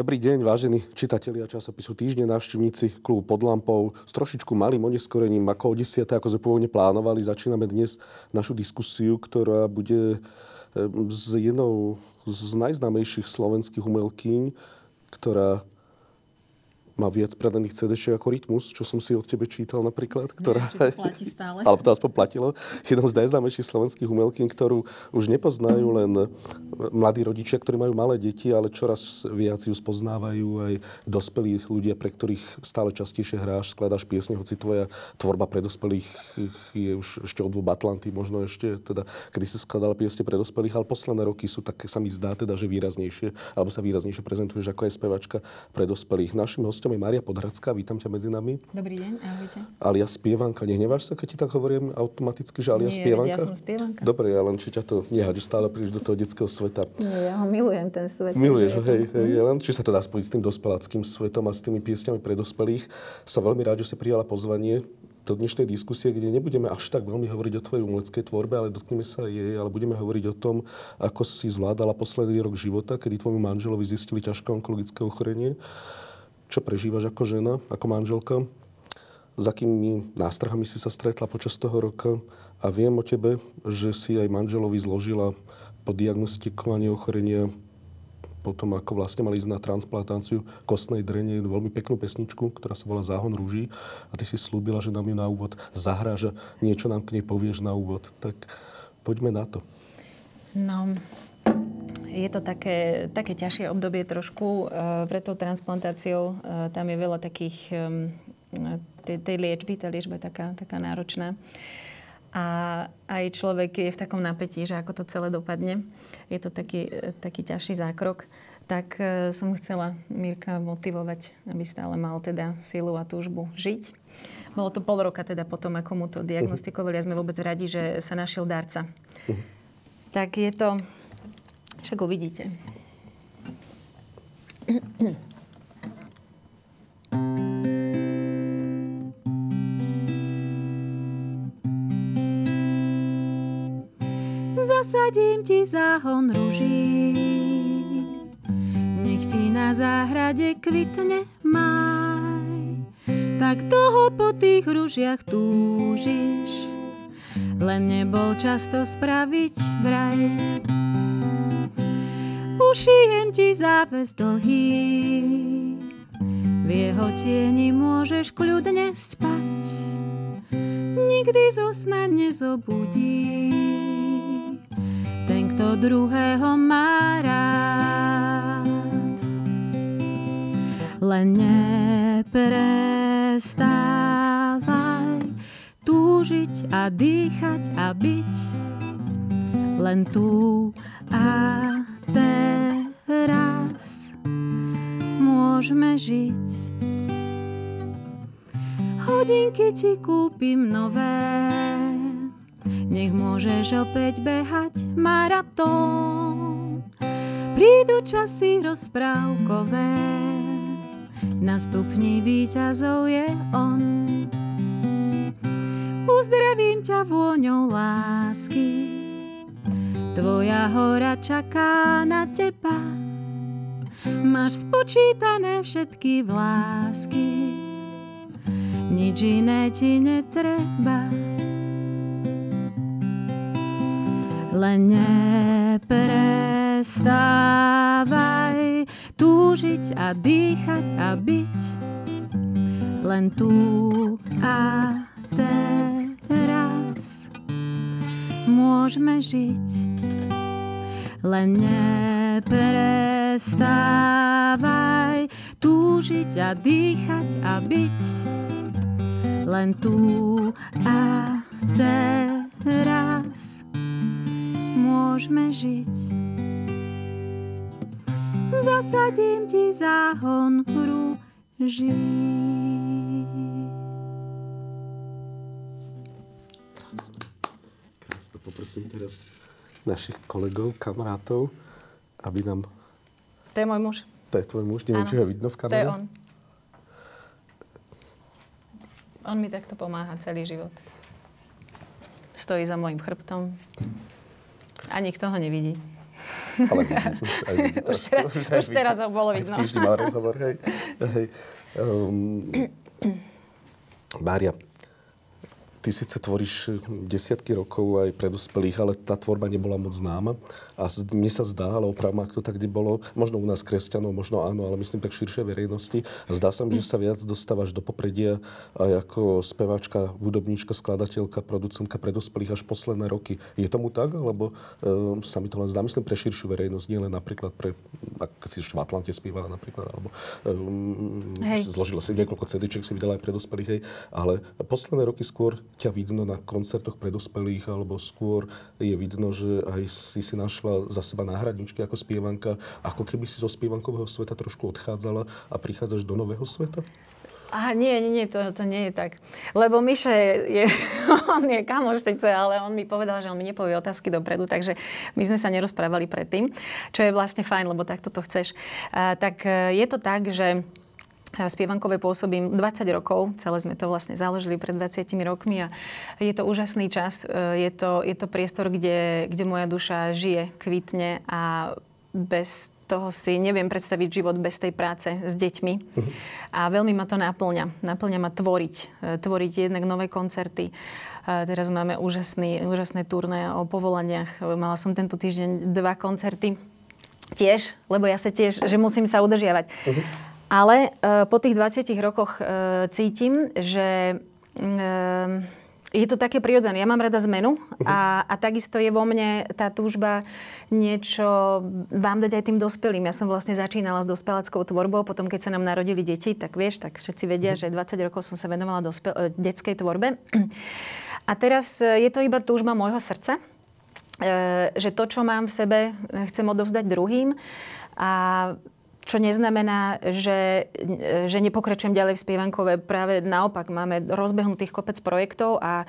Dobrý deň, vážení čitatelia časopisu Týždne, návštevníci klubu pod lampou. S trošičku malým oneskorením, ako o 10. ako sme pôvodne plánovali, začíname dnes našu diskusiu, ktorá bude s jednou z najznámejších slovenských umelkyň, ktorá má viac predaných cd ako Rytmus, čo som si od tebe čítal napríklad. Ktorá, to platí stále. alebo to aspoň platilo. Jednou z najznámejších slovenských umelkyň, ktorú už nepoznajú len mladí rodičia, ktorí majú malé deti, ale čoraz viac ju spoznávajú aj dospelí ľudia, pre ktorých stále častejšie hráš, skladáš piesne, hoci tvoja tvorba pre dospelých je už ešte od Atlanty, možno ešte, teda, kedy si skladala piesne pre dospelých, ale posledné roky sú také, sa mi zdá teda, že výraznejšie, alebo sa výraznejšie prezentuješ ako aj spevačka pre dospelých. Našim hostom je Maria Podhradská. Vítam ťa medzi nami. Dobrý deň, ahojte. Alia spievanka. Nehneváš sa, keď ti tak hovorím automaticky, že Alia Nie, spievanka? ja som spievanka. Dobre, ja len či ťa to nehá, že stále prídeš do toho detského sveta. Nie, ja ho milujem, ten svet. Miluješ ho, hej, hej. Ja len či sa to dá spojiť s tým dospeláckým svetom a s tými piesňami pre dospelých. Som veľmi rád, že si prijala pozvanie do dnešnej diskusie, kde nebudeme až tak veľmi hovoriť o tvojej umeleckej tvorbe, ale dotkneme sa jej, ale budeme hovoriť o tom, ako si zvládala posledný rok života, kedy tvojmu manželovi zistili ťažké onkologické ochorenie čo prežívaš ako žena, ako manželka, s akými nástrahami si sa stretla počas toho roka a viem o tebe, že si aj manželovi zložila po diagnostikovanie ochorenia potom ako vlastne mali ísť na transplantáciu kostnej drene, veľmi peknú pesničku, ktorá sa volá Záhon rúží a ty si slúbila, že nám ju na úvod zahráža, niečo nám k nej povieš na úvod. Tak poďme na to. No, je to také, také ťažšie obdobie trošku. Uh, pred tou transplantáciou uh, tam je veľa takých... Tej, tej liečby, tá liečba je taká, taká náročná. A aj človek je v takom napätí, že ako to celé dopadne. Je to taký, taký ťažší zákrok. Tak som chcela Mirka motivovať, aby stále mal teda silu a túžbu žiť. Bolo to pol roka teda potom, ako mu to diagnostikovali a sme vôbec radi, že sa našiel darca. Uh-huh. Tak je to však uvidíte. Zasadím ti záhon ruží, nech ti na záhrade kvitne maj. Tak dlho po tých ružiach túžiš, len nebol často spraviť vraj ušijem ti záves dlhý. V jeho tieni môžeš kľudne spať, nikdy zo sna nezobudí. Ten, kto druhého má rád, len neprestávaj túžiť a dýchať a byť len tu a teraz môžeme žiť. Hodinky ti kúpim nové, nech môžeš opäť behať maratón. Prídu časy rozprávkové, na stupni výťazov je on. Uzdravím ťa vôňou lásky, Tvoja hora čaká na teba. Máš spočítané všetky vlásky, nič iné ti netreba. Len neprestávaj túžiť a dýchať a byť len tu a teraz môžeme žiť len neprestávaj túžiť a dýchať a byť len tu a teraz môžeme žiť. Zasadím ti záhon rúží. Poprosím teraz našich kolegov, kamarátov, aby nám... To je môj muž. To je tvoj muž, neviem, či ho vidno v kamere. To je on. On mi takto pomáha celý život. Stojí za môjim chrbtom a nikto ho nevidí. Ale už aj vidí. Už teraz- už teraz ho bolo vidno. Týždni má rozhovor, hej. hej. Um, Mária, ty síce tvoríš desiatky rokov aj pre dospelých, ale tá tvorba nebola moc známa. A mne sa zdá, ale opravdu, ak to tak nebolo, možno u nás kresťanov, možno áno, ale myslím tak širšej verejnosti. A zdá sa mi, že sa viac dostávaš do popredia aj ako speváčka, hudobníčka, skladateľka, producentka pre dospelých až posledné roky. Je tomu tak, alebo um, sa mi to len zdá, myslím, pre širšiu verejnosť, nie len napríklad pre, ak si v Atlante spievala napríklad, alebo um, Hej. zložila si niekoľko cedičiek, si vydala aj pre dospelých, hej, ale posledné roky skôr ťa vidno na koncertoch pre dospelých, alebo skôr je vidno, že aj si si našla za seba náhradničky ako spievanka, ako keby si zo spievankového sveta trošku odchádzala a prichádzaš do nového sveta? Aha, nie, nie, nie, to, to nie je tak. Lebo Miša je, je on je kamoš ale on mi povedal, že on mi nepovie otázky dopredu, takže my sme sa nerozprávali predtým, čo je vlastne fajn, lebo takto to chceš. A, tak e, je to tak, že Spievankové pôsobím 20 rokov, celé sme to vlastne založili pred 20 rokmi a je to úžasný čas. E, Je to, je to priestor, kde, kde moja duša žije, kvitne a bez toho si neviem predstaviť život bez tej práce s deťmi. A veľmi ma to náplňa. Náplňa ma tvoriť. E, Tvoriť jednak nové koncerty. Teraz máme úžasný, úžasné turné o povolaniach. Mala som tento týždeň dva koncerty tiež, lebo ja sa tiež, že musím sa udržiavať. Ale e, po tých 20 rokoch e, cítim, že e, je to také prirodzené. Ja mám rada zmenu a, a takisto je vo mne tá túžba niečo vám dať aj tým dospelým. Ja som vlastne začínala s dospeláckou tvorbou, potom keď sa nám narodili deti, tak vieš, tak všetci vedia, že 20 rokov som sa venovala dospel- e, detskej tvorbe. A teraz je to iba túžba môjho srdca, že to, čo mám v sebe, chcem odovzdať druhým. A čo neznamená, že, že nepokračujem ďalej v spievankové. Práve naopak, máme rozbehnutých kopec projektov a e,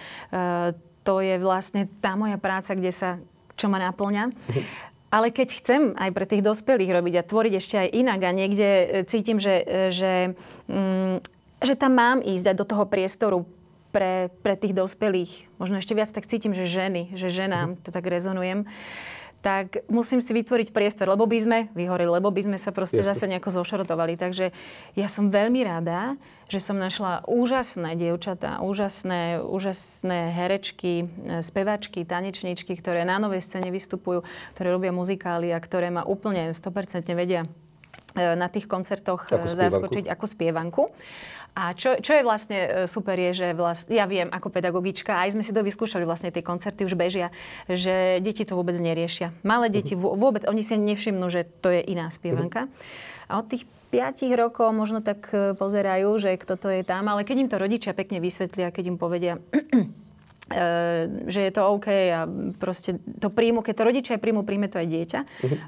to je vlastne tá moja práca, kde sa, čo ma naplňa. Ale keď chcem aj pre tých dospelých robiť a tvoriť ešte aj inak a niekde e, cítim, že, že, mm, že tam mám ísť aj do toho priestoru pre, pre tých dospelých, možno ešte viac tak cítim, že ženy, že ženám to tak rezonujem, tak musím si vytvoriť priestor, lebo by sme vyhorili, lebo by sme sa proste Jasne. zase nejako zošrotovali. Takže ja som veľmi rada, že som našla úžasné dievčatá, úžasné, úžasné herečky, e, spevačky, tanečničky, ktoré na novej scéne vystupujú, ktoré robia muzikály a ktoré ma úplne 100% vedia e, na tých koncertoch Ako e, zaskočiť ako spievanku. A čo, čo je vlastne e, super je, že vlastne, ja viem ako pedagogička, aj sme si to vyskúšali, vlastne tie koncerty už bežia, že deti to vôbec neriešia. Malé deti vô- vôbec, oni si nevšimnú, že to je iná spievanka. A od tých 5 rokov možno tak e, pozerajú, že kto to je tam, ale keď im to rodičia pekne vysvetlia, keď im povedia, že je to OK a proste to príjmu, keď to rodičia príjmu, príjme to aj dieťa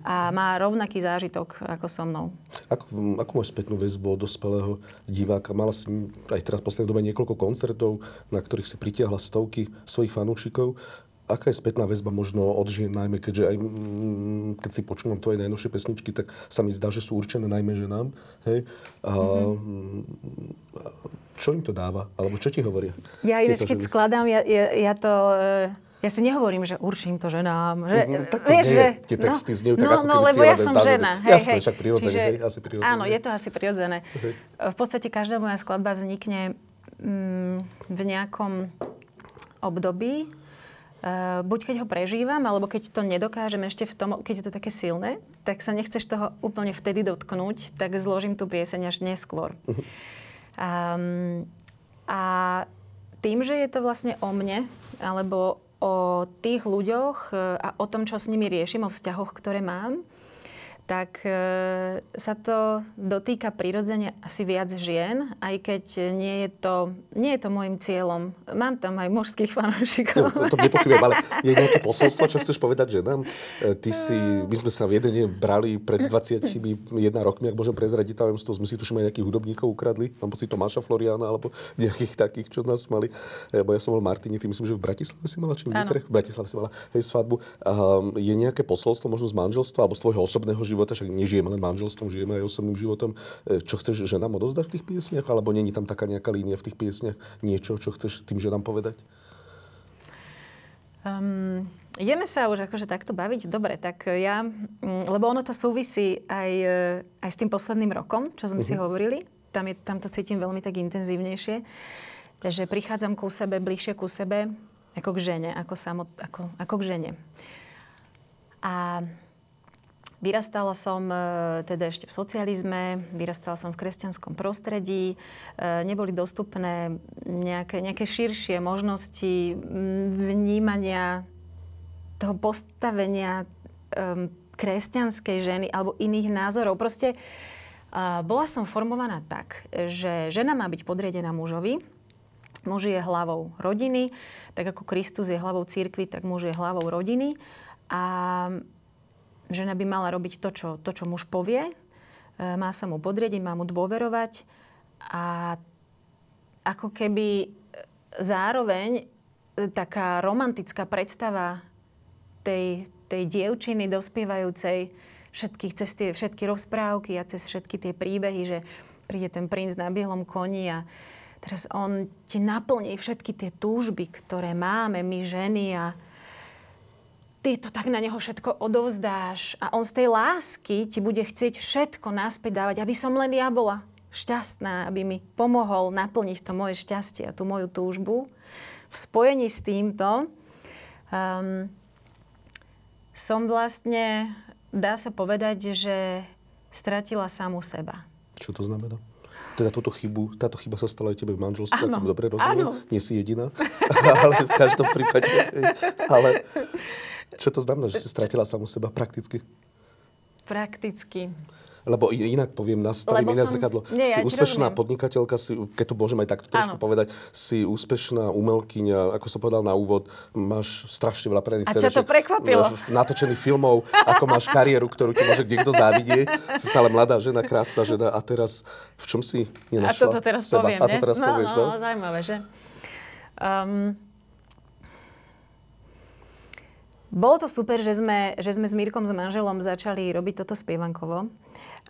a má rovnaký zážitok ako so mnou. Ako, ako máš spätnú väzbu od dospelého diváka? Mala si aj teraz v poslednej dobe niekoľko koncertov, na ktorých si pritiahla stovky svojich fanúšikov. Aká je spätná väzba možno od žien najmä, keďže aj mm, keď si počúvam tvoje najnovšie pesničky, tak sa mi zdá, že sú určené najmä ženám. Hej? A, mm-hmm. Čo im to dáva? Alebo čo ti hovoria? Ja ináč, keď ženy? skladám, ja, ja, ja to... e, Ja si nehovorím, že určím to ženám. Že, Mhm, tak to znie. Tie texty znejú tak, no, ako no, lebo ja som že- žena. Jasné, však prirodzene, hej, asi prirodzene. Áno, je to asi prirodzené. V podstate každá moja skladba vznikne mm, v nejakom období, buď keď ho prežívam, alebo keď to nedokážem ešte v tom, keď je to také silné, tak sa nechceš toho úplne vtedy dotknúť, tak zložím tú pieseň až neskôr. Um, a tým, že je to vlastne o mne, alebo o tých ľuďoch e, a o tom, čo s nimi riešim, o vzťahoch, ktoré mám, tak e, sa to dotýka prirodzene asi viac žien, aj keď nie je to, nie je to môjim cieľom. Mám tam aj mužských fanúšikov. No, to nepochybujem, ale je nejaké posolstvo, čo chceš povedať ženám? E, Ty si, my sme sa v jeden deň brali pred 21 rokmi, ak môžem prezradiť tajomstvo, sme si tuším aj nejakých hudobníkov ukradli, mám pocit Tomáša Floriana, alebo nejakých takých, čo nás mali. Lebo ja som bol v Martine, ty myslím, že v Bratislave si mala, či v. Nitre? V Bratislave si mala hej, svadbu. Um, je nejaké posolstvo možno z manželstva, alebo z tvojho osobného života, však nežijeme len manželstvom, žijeme aj osobným životom, e, čo chceš ženám odozdať v tých piesniach, alebo není tam taká nejaká línia v tých piesniach, niečo, čo chceš tým ženám povedať? Um, ideme sa už akože takto baviť. Dobre, tak ja, mm, lebo ono to súvisí aj, aj s tým posledným rokom, čo sme uh-huh. si hovorili. Tam, je, tam to cítim veľmi tak intenzívnejšie, že prichádzam ku sebe, bližšie ku sebe, ako k žene, ako, samot, ako, ako k žene. A Vyrastala som e, teda ešte v socializme, vyrastala som v kresťanskom prostredí, e, neboli dostupné nejaké, nejaké širšie možnosti vnímania toho postavenia kresťanskej ženy alebo iných názorov. Proste uh, bola som formovaná tak, že žena má byť podriadená mužovi, muž je hlavou rodiny, tak ako Kristus je hlavou církvy, tak muž je hlavou rodiny a žena by mala robiť to, čo, to, čo muž povie, e, má sa mu podriediť, má mu dôverovať. A ako keby zároveň e, taká romantická predstava tej, tej dievčiny dospievajúcej všetkých cez tie všetky rozprávky a cez všetky tie príbehy, že príde ten princ na bielom koni a teraz on ti naplní všetky tie túžby, ktoré máme my ženy a ty to tak na neho všetko odovzdáš a on z tej lásky ti bude chcieť všetko naspäť dávať, aby som len ja bola šťastná, aby mi pomohol naplniť to moje šťastie a tú moju túžbu. V spojení s týmto um, som vlastne, dá sa povedať, že stratila samu seba. Čo to znamená? Teda túto chybu, táto chyba sa stala aj tebe v manželstve, ak tomu dobre rozumiem. Áno. Nie si jediná, ale v každom prípade. Ale čo to znamená, že si stratila samu seba prakticky? Prakticky. Lebo inak poviem, nastavím iné som... zrkadlo. Nie, si ja úspešná rozumiem. podnikateľka, si, keď to môžem aj takto trošku povedať, si úspešná umelkyňa, ako som povedal na úvod, máš strašne veľa prených A to prekvapilo. Natočených filmov, ako máš kariéru, ktorú ti môže niekto závidieť. Si stále mladá žena, krásna žena a teraz v čom si nenašla A toto teraz seba? poviem, A to teraz no, povieš, no? no? zaujímavé, že? Um, bolo to super, že sme, že sme s Mírkom, s manželom začali robiť toto spievankovo.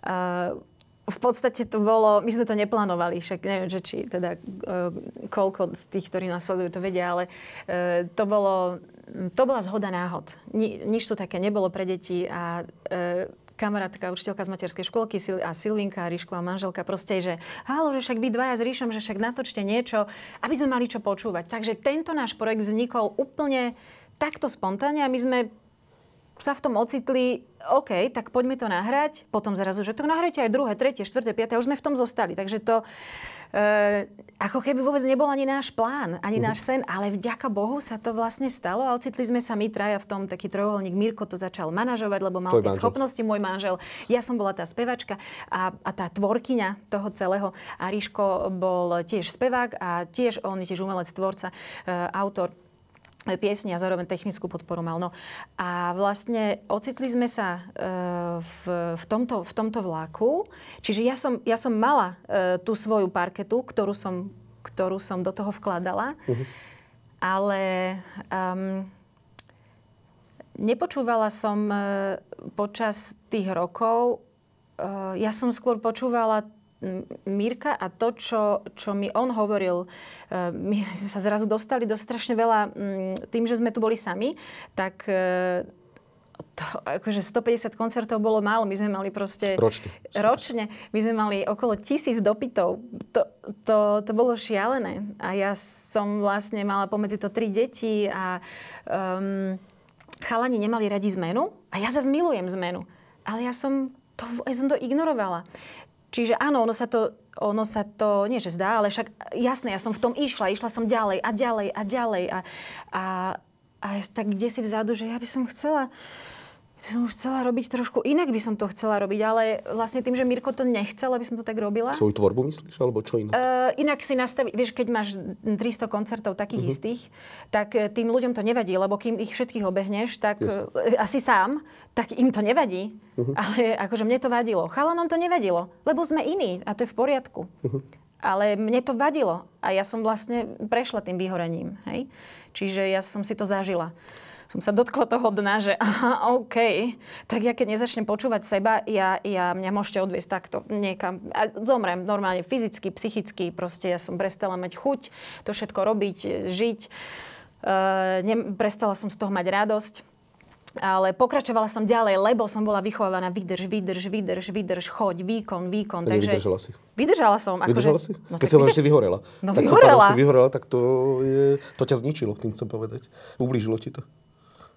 Uh, v podstate to bolo, my sme to neplánovali, však neviem, že či teda uh, koľko z tých, ktorí nás sledujú, to vedia, ale uh, to bolo, to bola zhoda náhod. Ni, nič tu také nebolo pre deti a uh, kamarátka, učiteľka z materskej škôlky a Silvinka, Ríšková manželka, proste, že halo, že však vy dvaja s Ríšom, že však natočte niečo, aby sme mali čo počúvať. Takže tento náš projekt vznikol úplne takto spontánne a my sme sa v tom ocitli, OK, tak poďme to nahrať. Potom zrazu, že to nahrajte aj druhé, tretie, štvrté, piaté. Už sme v tom zostali. Takže to e, ako keby vôbec nebol ani náš plán, ani náš sen. Ale vďaka Bohu sa to vlastne stalo a ocitli sme sa my traja v tom taký trojuholník. Mirko to začal manažovať, lebo mal tie schopnosti, môj manžel. Ja som bola tá spevačka a, a tá tvorkyňa toho celého. A Ríško bol tiež spevák a tiež on je tiež umelec, tvorca, e, autor piesni a zároveň technickú podporu mal. No. A vlastne ocitli sme sa e, v, v, tomto, v tomto vláku. Čiže ja som, ja som mala e, tú svoju parketu, ktorú som, ktorú som do toho vkladala. Uh-huh. Ale um, nepočúvala som e, počas tých rokov, ja som skôr počúvala Mirka a to, čo, čo mi on hovoril, e, my sa zrazu dostali do strašne veľa, tým, že sme tu boli sami, tak e, to, akože 150 koncertov bolo málo. My sme mali proste... Ročne. Ročne. My sme mali okolo tisíc dopytov. To, to, to bolo šialené. A ja som vlastne mala pomedzi to tri deti a um, chalani nemali radi zmenu. A ja zase milujem zmenu. Ale ja som to, ja som to ignorovala. Čiže áno, ono sa to, ono sa to, nie že zdá, ale však jasné, ja som v tom išla, išla som ďalej a ďalej a ďalej a, a, a tak kde si vzadu, že ja by som chcela, by som už chcela robiť trošku inak by som to chcela robiť, ale vlastne tým, že Mirko to nechcel, aby som to tak robila. Svoju tvorbu myslíš, alebo čo inak? Uh, inak si nastaví, vieš, keď máš 300 koncertov takých uh-huh. istých, tak e, tým ľuďom to nevadí, lebo kým ich všetkých obehneš, tak uh, asi sám, tak im to nevadí. Uh-huh. Ale akože mne to vadilo. Chalanom to nevadilo, lebo sme iní a to je v poriadku. Uh-huh. Ale mne to vadilo a ja som vlastne prešla tým vyhorením. Hej? Čiže ja som si to zažila som sa dotkla toho dna, že aha, OK, tak ja keď nezačnem počúvať seba, ja, ja mňa môžete odviesť takto niekam. A zomrem normálne fyzicky, psychicky, proste ja som prestala mať chuť to všetko robiť, žiť. ne, prestala som z toho mať radosť. Ale pokračovala som ďalej, lebo som bola vychovávaná vydrž, vydrž, vydrž, vydrž, choď, výkon, výkon. Takže... Vydržala si. Vydržala som. Ako vydržala že... si? No, Keď si že si vyhorela. No tak vyhorela. To, si vyhorela, tak to, je, to ťa zničilo, tým chcem povedať. Ublížilo ti to.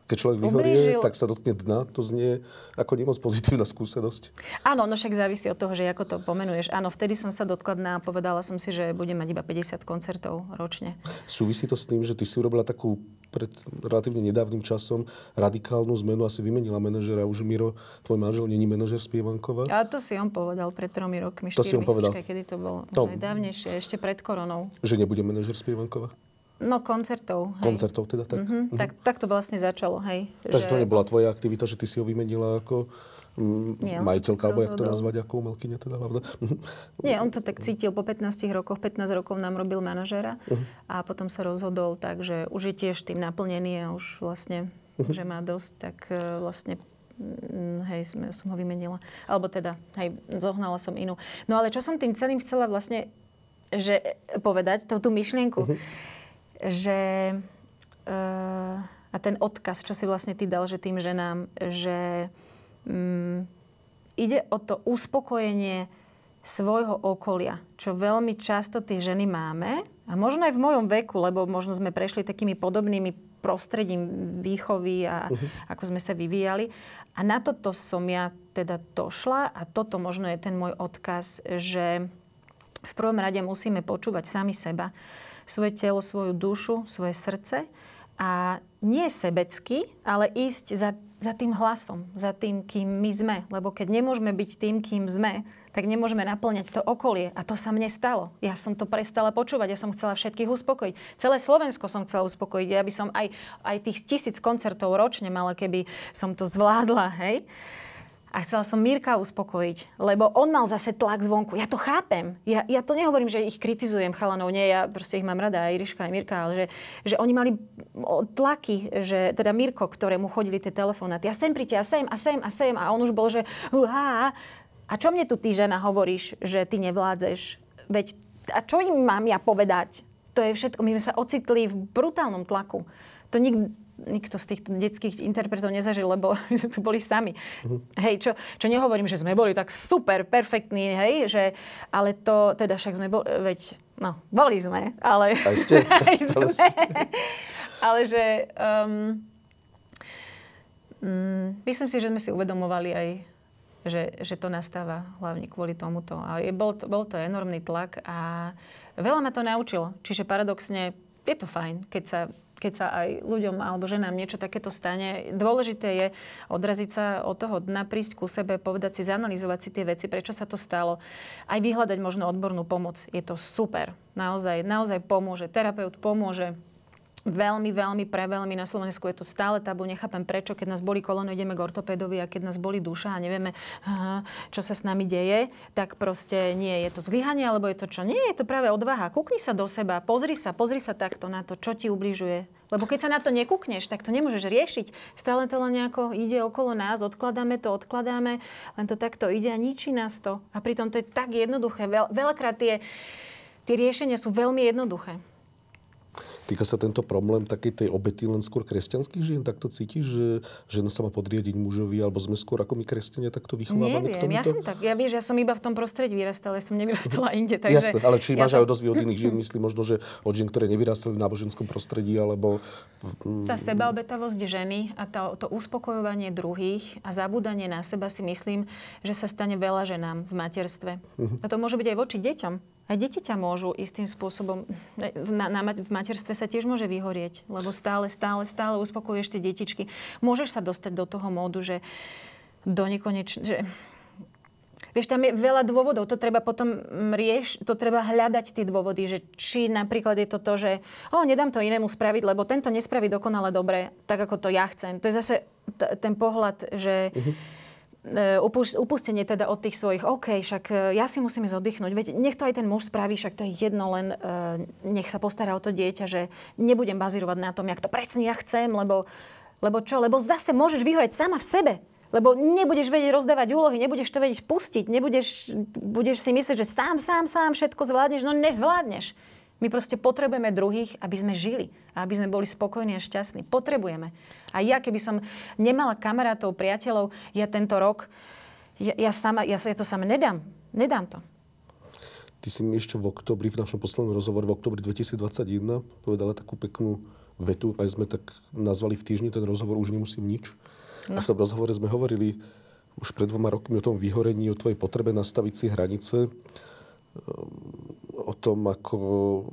Keď človek vyhorie, Ublížil. tak sa dotkne dna. To znie ako nemoc pozitívna skúsenosť. Áno, no však závisí od toho, že ako to pomenuješ. Áno, vtedy som sa dotkla dna a povedala som si, že budem mať iba 50 koncertov ročne. Súvisí to s tým, že ty si urobila takú pred relatívne nedávnym časom radikálnu zmenu, asi vymenila manažera. Už Miro, tvoj manžel, není manažer Spievankova? A to si on povedal pred tromi rokmi, to si on povedal. Počkaj, kedy to bolo? No. Dávnejšie, ešte pred koronou. Že nebude manažer Spievankova? No koncertov. Hej. Koncertov teda, tak? Mm-hmm, mm-hmm. Tak, tak to vlastne začalo, hej. Takže že... to nebola tvoja aktivita, že ty si ho vymenila ako mm, Nie, majiteľka, alebo jak to nazvať, ako umelkyňa teda hlavne? Nie, on to tak cítil po 15 rokoch. 15 rokov nám robil manažéra uh-huh. a potom sa rozhodol tak, že už je tiež tým naplnený a už vlastne, uh-huh. že má dosť, tak uh, vlastne mm, hej, som ho vymenila. Alebo teda, hej, zohnala som inú. No ale čo som tým celým chcela vlastne že, povedať, tú, tú myšlienku, uh-huh že uh, a ten odkaz, čo si vlastne ty dal, že tým ženám, že um, ide o to uspokojenie svojho okolia, čo veľmi často tie ženy máme a možno aj v mojom veku, lebo možno sme prešli takými podobnými prostredím výchovy a uh-huh. ako sme sa vyvíjali. A na toto som ja teda došla a toto možno je ten môj odkaz, že v prvom rade musíme počúvať sami seba svoje telo, svoju dušu, svoje srdce a nie sebecky, ale ísť za, za tým hlasom, za tým, kým my sme. Lebo keď nemôžeme byť tým, kým sme, tak nemôžeme naplňať to okolie. A to sa mne stalo. Ja som to prestala počúvať, ja som chcela všetkých uspokojiť. Celé Slovensko som chcela uspokojiť. Ja som aj, aj tých tisíc koncertov ročne mala, keby som to zvládla, hej. A chcela som Mirka uspokojiť, lebo on mal zase tlak zvonku. Ja to chápem. Ja, ja to nehovorím, že ich kritizujem chalanov. Nie, ja proste ich mám rada, aj Iriška, aj Mirka, ale že, že oni mali tlaky, že teda Mirko, ktorému chodili tie telefonáty. Ja sem príďte, a sem, a sem, a sem. A on už bol, že uhá. A čo mne tu ty žena hovoríš, že ty nevládzeš? Veď, a čo im mám ja povedať? To je všetko. My sme sa ocitli v brutálnom tlaku. To nikto nikto z tých detských interpretov nezažil, lebo my sme tu boli sami. Uh-huh. Hej, čo, čo nehovorím, že sme boli tak super, perfektní, hej, že, ale to, teda však sme boli, veď, no, boli sme, ale... Aj ste. aj sme. ale že... Um, um, myslím si, že sme si uvedomovali aj, že, že to nastáva hlavne kvôli tomuto. A je, bol, to, bol to enormný tlak a veľa ma to naučilo. Čiže paradoxne je to fajn, keď sa keď sa aj ľuďom alebo ženám niečo takéto stane, dôležité je odraziť sa od toho dna, prísť ku sebe, povedať si, zanalizovať si tie veci, prečo sa to stalo. Aj vyhľadať možno odbornú pomoc. Je to super. Naozaj, naozaj pomôže. Terapeut pomôže veľmi, veľmi, pre veľmi na Slovensku je to stále tabu. Nechápem prečo, keď nás boli koleno, ideme k ortopédovi a keď nás boli duša a nevieme, čo sa s nami deje, tak proste nie je to zlyhanie, alebo je to čo? Nie, je to práve odvaha. Kúkni sa do seba, pozri sa, pozri sa takto na to, čo ti ubližuje. Lebo keď sa na to nekúkneš, tak to nemôžeš riešiť. Stále to len nejako ide okolo nás, odkladáme to, odkladáme, len to takto ide a ničí nás to. A pritom to je tak jednoduché. Veľ, veľakrát tie, tie riešenia sú veľmi jednoduché. Týka sa tento problém takej tej obety len skôr kresťanských žien? Tak to cítiš, že žena sa má podriadiť mužovi, alebo sme skôr ako my kresťania takto vychovávaní k tomuto? ja som tak, ja vieš, ja som iba v tom prostredí vyrastala, ja som nevyrastala inde. Takže Jasne, ale či ja máš to... aj dosť od iných žien, myslí možno, že od žien, ktoré nevyrastali v náboženskom prostredí, alebo... Tá sebaobetavosť ženy a to, to uspokojovanie druhých a zabúdanie na seba si myslím, že sa stane veľa ženám v materstve. Uh-huh. A to môže byť aj voči deťom. Aj deti ťa môžu istým spôsobom, na, na, v materstve sa tiež môže vyhorieť, lebo stále, stále, stále uspokojuješ tie detičky. Môžeš sa dostať do toho módu, že do nekonečne, že Vieš, tam je veľa dôvodov, to treba potom rieš, to treba hľadať tie dôvody, že či napríklad je to to, že o, nedám to inému spraviť, lebo tento nespraví dokonale dobre, tak ako to ja chcem. To je zase t- ten pohľad, že uh-huh upustenie teda od tých svojich, OK, však e, ja si musím ísť oddychnúť, veď nech to aj ten muž spraví, však to je jedno, len uh, nech sa postará o to dieťa, že nebudem bazírovať na tom, jak to presne ja chcem, lebo, lebo čo, lebo zase môžeš vyhoreť sama v sebe. Lebo nebudeš vedieť rozdávať úlohy, nebudeš to vedieť pustiť, nebudeš budeš si myslieť, že sám, sám, sám všetko zvládneš, no nezvládneš. My proste potrebujeme druhých, aby sme žili a aby sme boli spokojní a šťastní. Potrebujeme. A ja, keby som nemala kamarátov, priateľov, ja tento rok, ja, ja, sama, ja, ja to sama nedám. Nedám to. Ty si mi ešte v oktobri, v našom poslednom rozhovore v oktobri 2021 povedala takú peknú vetu, aj sme tak nazvali v týždni ten rozhovor Už nemusím nič. No. A v tom rozhovore sme hovorili už pred dvoma rokmi o tom vyhorení, o tvojej potrebe nastaviť si hranice tom, ako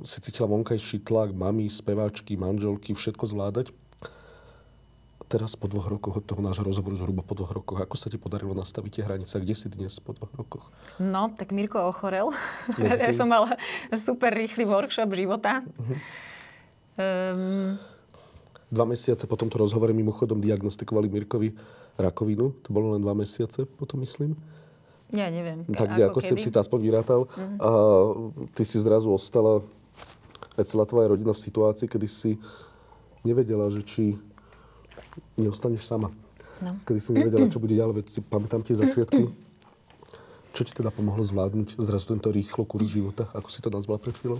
si cítila vonkajší tlak mami, speváčky, manželky, všetko zvládať. Teraz po dvoch rokoch od toho nášho rozhovoru, zhruba po dvoch rokoch, ako sa ti podarilo nastaviť tie hranice? Kde si dnes po dvoch rokoch? No, tak Mirko ochorel. ja som mala super rýchly workshop života. Uh-huh. Um... Dva mesiace po tomto rozhovore mimochodom diagnostikovali Mirkovi rakovinu. To bolo len dva mesiace potom, myslím. Ja neviem. Tak ako, ako som si to aspoň vyrátal. Uh-huh. A ty si zrazu ostala, aj celá tvoja rodina v situácii, kedy si nevedela, že či neostaneš sama. No. Kedy si nevedela, čo bude ďalej, veď si pamätám tie začiatky. Čo ti teda pomohlo zvládnuť zrazu tento rýchlo kurz života, ako si to nazvala pred chvíľou?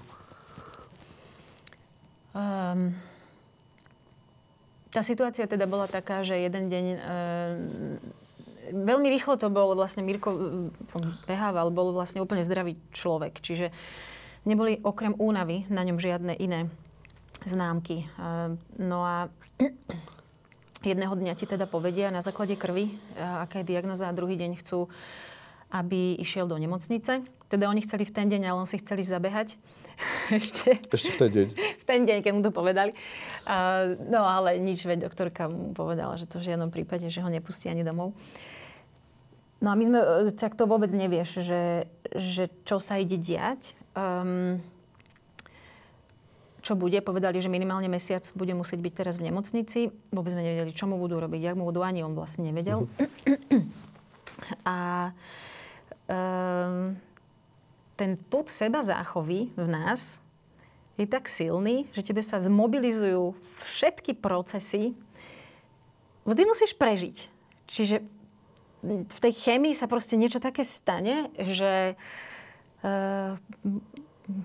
Um, tá situácia teda bola taká, že jeden deň uh, veľmi rýchlo to bol, vlastne Mirko behával, bol vlastne úplne zdravý človek. Čiže neboli okrem únavy na ňom žiadne iné známky. No a jedného dňa ti teda povedia na základe krvi, aká je diagnoza a druhý deň chcú, aby išiel do nemocnice. Teda oni chceli v ten deň, ale on si chceli zabehať. Ešte. Ešte v ten deň. v ten deň, keď mu to povedali. Uh, no ale nič, veď doktorka mu povedala, že to v žiadnom prípade, že ho nepustí ani domov. No a my sme, čak to vôbec nevieš, že, že čo sa ide diať. Um, čo bude. Povedali, že minimálne mesiac bude musieť byť teraz v nemocnici. Vôbec sme nevedeli, čo mu budú robiť, jak mu budú, ani on vlastne nevedel. Uh-huh. A um, ten put seba záchovy v nás je tak silný, že tebe sa zmobilizujú všetky procesy, ty musíš prežiť. Čiže v tej chémii sa proste niečo také stane, že uh,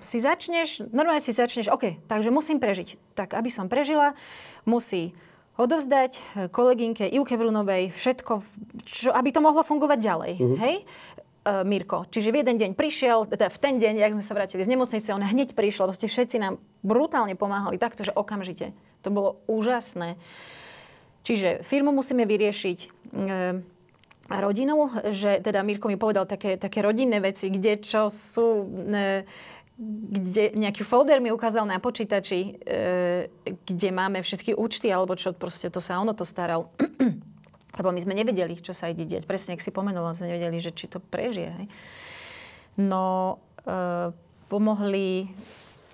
si začneš, normálne si začneš, OK, takže musím prežiť. Tak, aby som prežila, musí odovzdať eh, kolegynke Ivke Brunovej všetko, čo, aby to mohlo fungovať ďalej. Uh-huh. Hej? Uh, Mirko. Čiže v jeden deň prišiel, teda v ten deň, jak sme sa vrátili z nemocnice, on hneď prišiel, proste všetci nám brutálne pomáhali takto, že okamžite. To bolo úžasné. Čiže firmu musíme vyriešiť. Uh, rodinu, že teda Mirko mi povedal také, také rodinné veci, kde čo sú, kde nejaký folder mi ukázal na počítači, e, kde máme všetky účty, alebo čo proste to sa ono to staral. Lebo my sme nevedeli, čo sa ide diať. Presne, ak si pomenul, sme nevedeli, že či to prežije. Hej. No, e, pomohli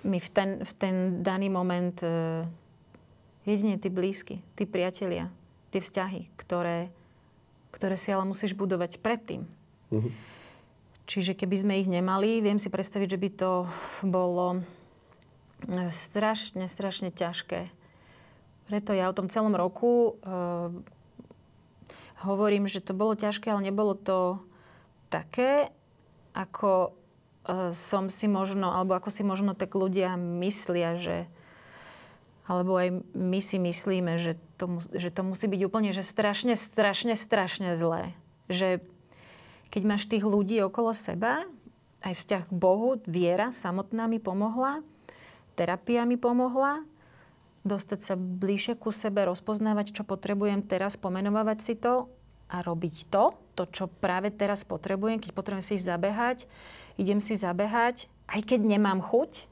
mi v ten, v ten daný moment e, jedine tí blízky, tí priatelia, tie vzťahy, ktoré, ktoré si ale musíš budovať predtým. Uh-huh. Čiže keby sme ich nemali, viem si predstaviť, že by to bolo e, strašne, strašne ťažké. Preto ja o tom celom roku uh, hovorím, že to bolo ťažké, ale nebolo to také, ako uh, som si možno, alebo ako si možno tak ľudia myslia, že alebo aj my si myslíme, že to, že to musí byť úplne že strašne, strašne, strašne zlé. Že keď máš tých ľudí okolo seba, aj vzťah k Bohu, viera samotná mi pomohla, terapia mi pomohla, dostať sa bližšie ku sebe, rozpoznávať, čo potrebujem teraz, pomenovať si to a robiť to, to, čo práve teraz potrebujem, keď potrebujem si zabehať, idem si zabehať, aj keď nemám chuť,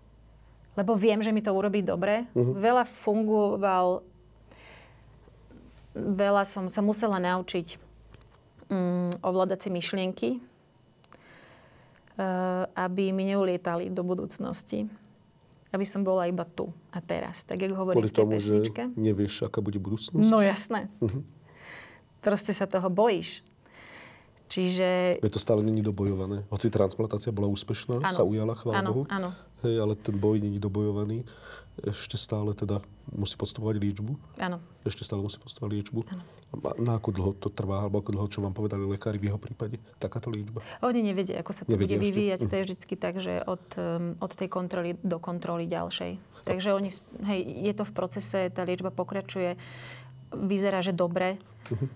lebo viem, že mi to urobí dobre. Uh-huh. Veľa fungoval, veľa som sa musela naučiť um, ovládať si myšlienky, uh, aby mi neulietali do budúcnosti. Aby som bola iba tu a teraz. Tak, jak hovorí Kvôli tomu, pesničke. že nevieš, aká bude budúcnosť? No jasné. Uh-huh. Proste sa toho bojíš. Čiže... Je to stále není dobojované. Hoci transplantácia bola úspešná, ano. sa ujala, chvála Bohu. Áno, hej, ale ten boj není dobojovaný. Ešte stále teda musí podstupovať liečbu. Áno. Ešte stále musí podstupovať liečbu. Áno. Na ako dlho to trvá, alebo ako dlho, čo vám povedali lekári v jeho prípade, takáto liečba? Oni nevedia, ako sa to nevedia bude vyvíjať. Ešte. To je vždy tak, že od, um, od tej kontroly do kontroly ďalšej. Takže oni, hej, je to v procese, tá liečba pokračuje, vyzerá, že dobre. Uh-huh.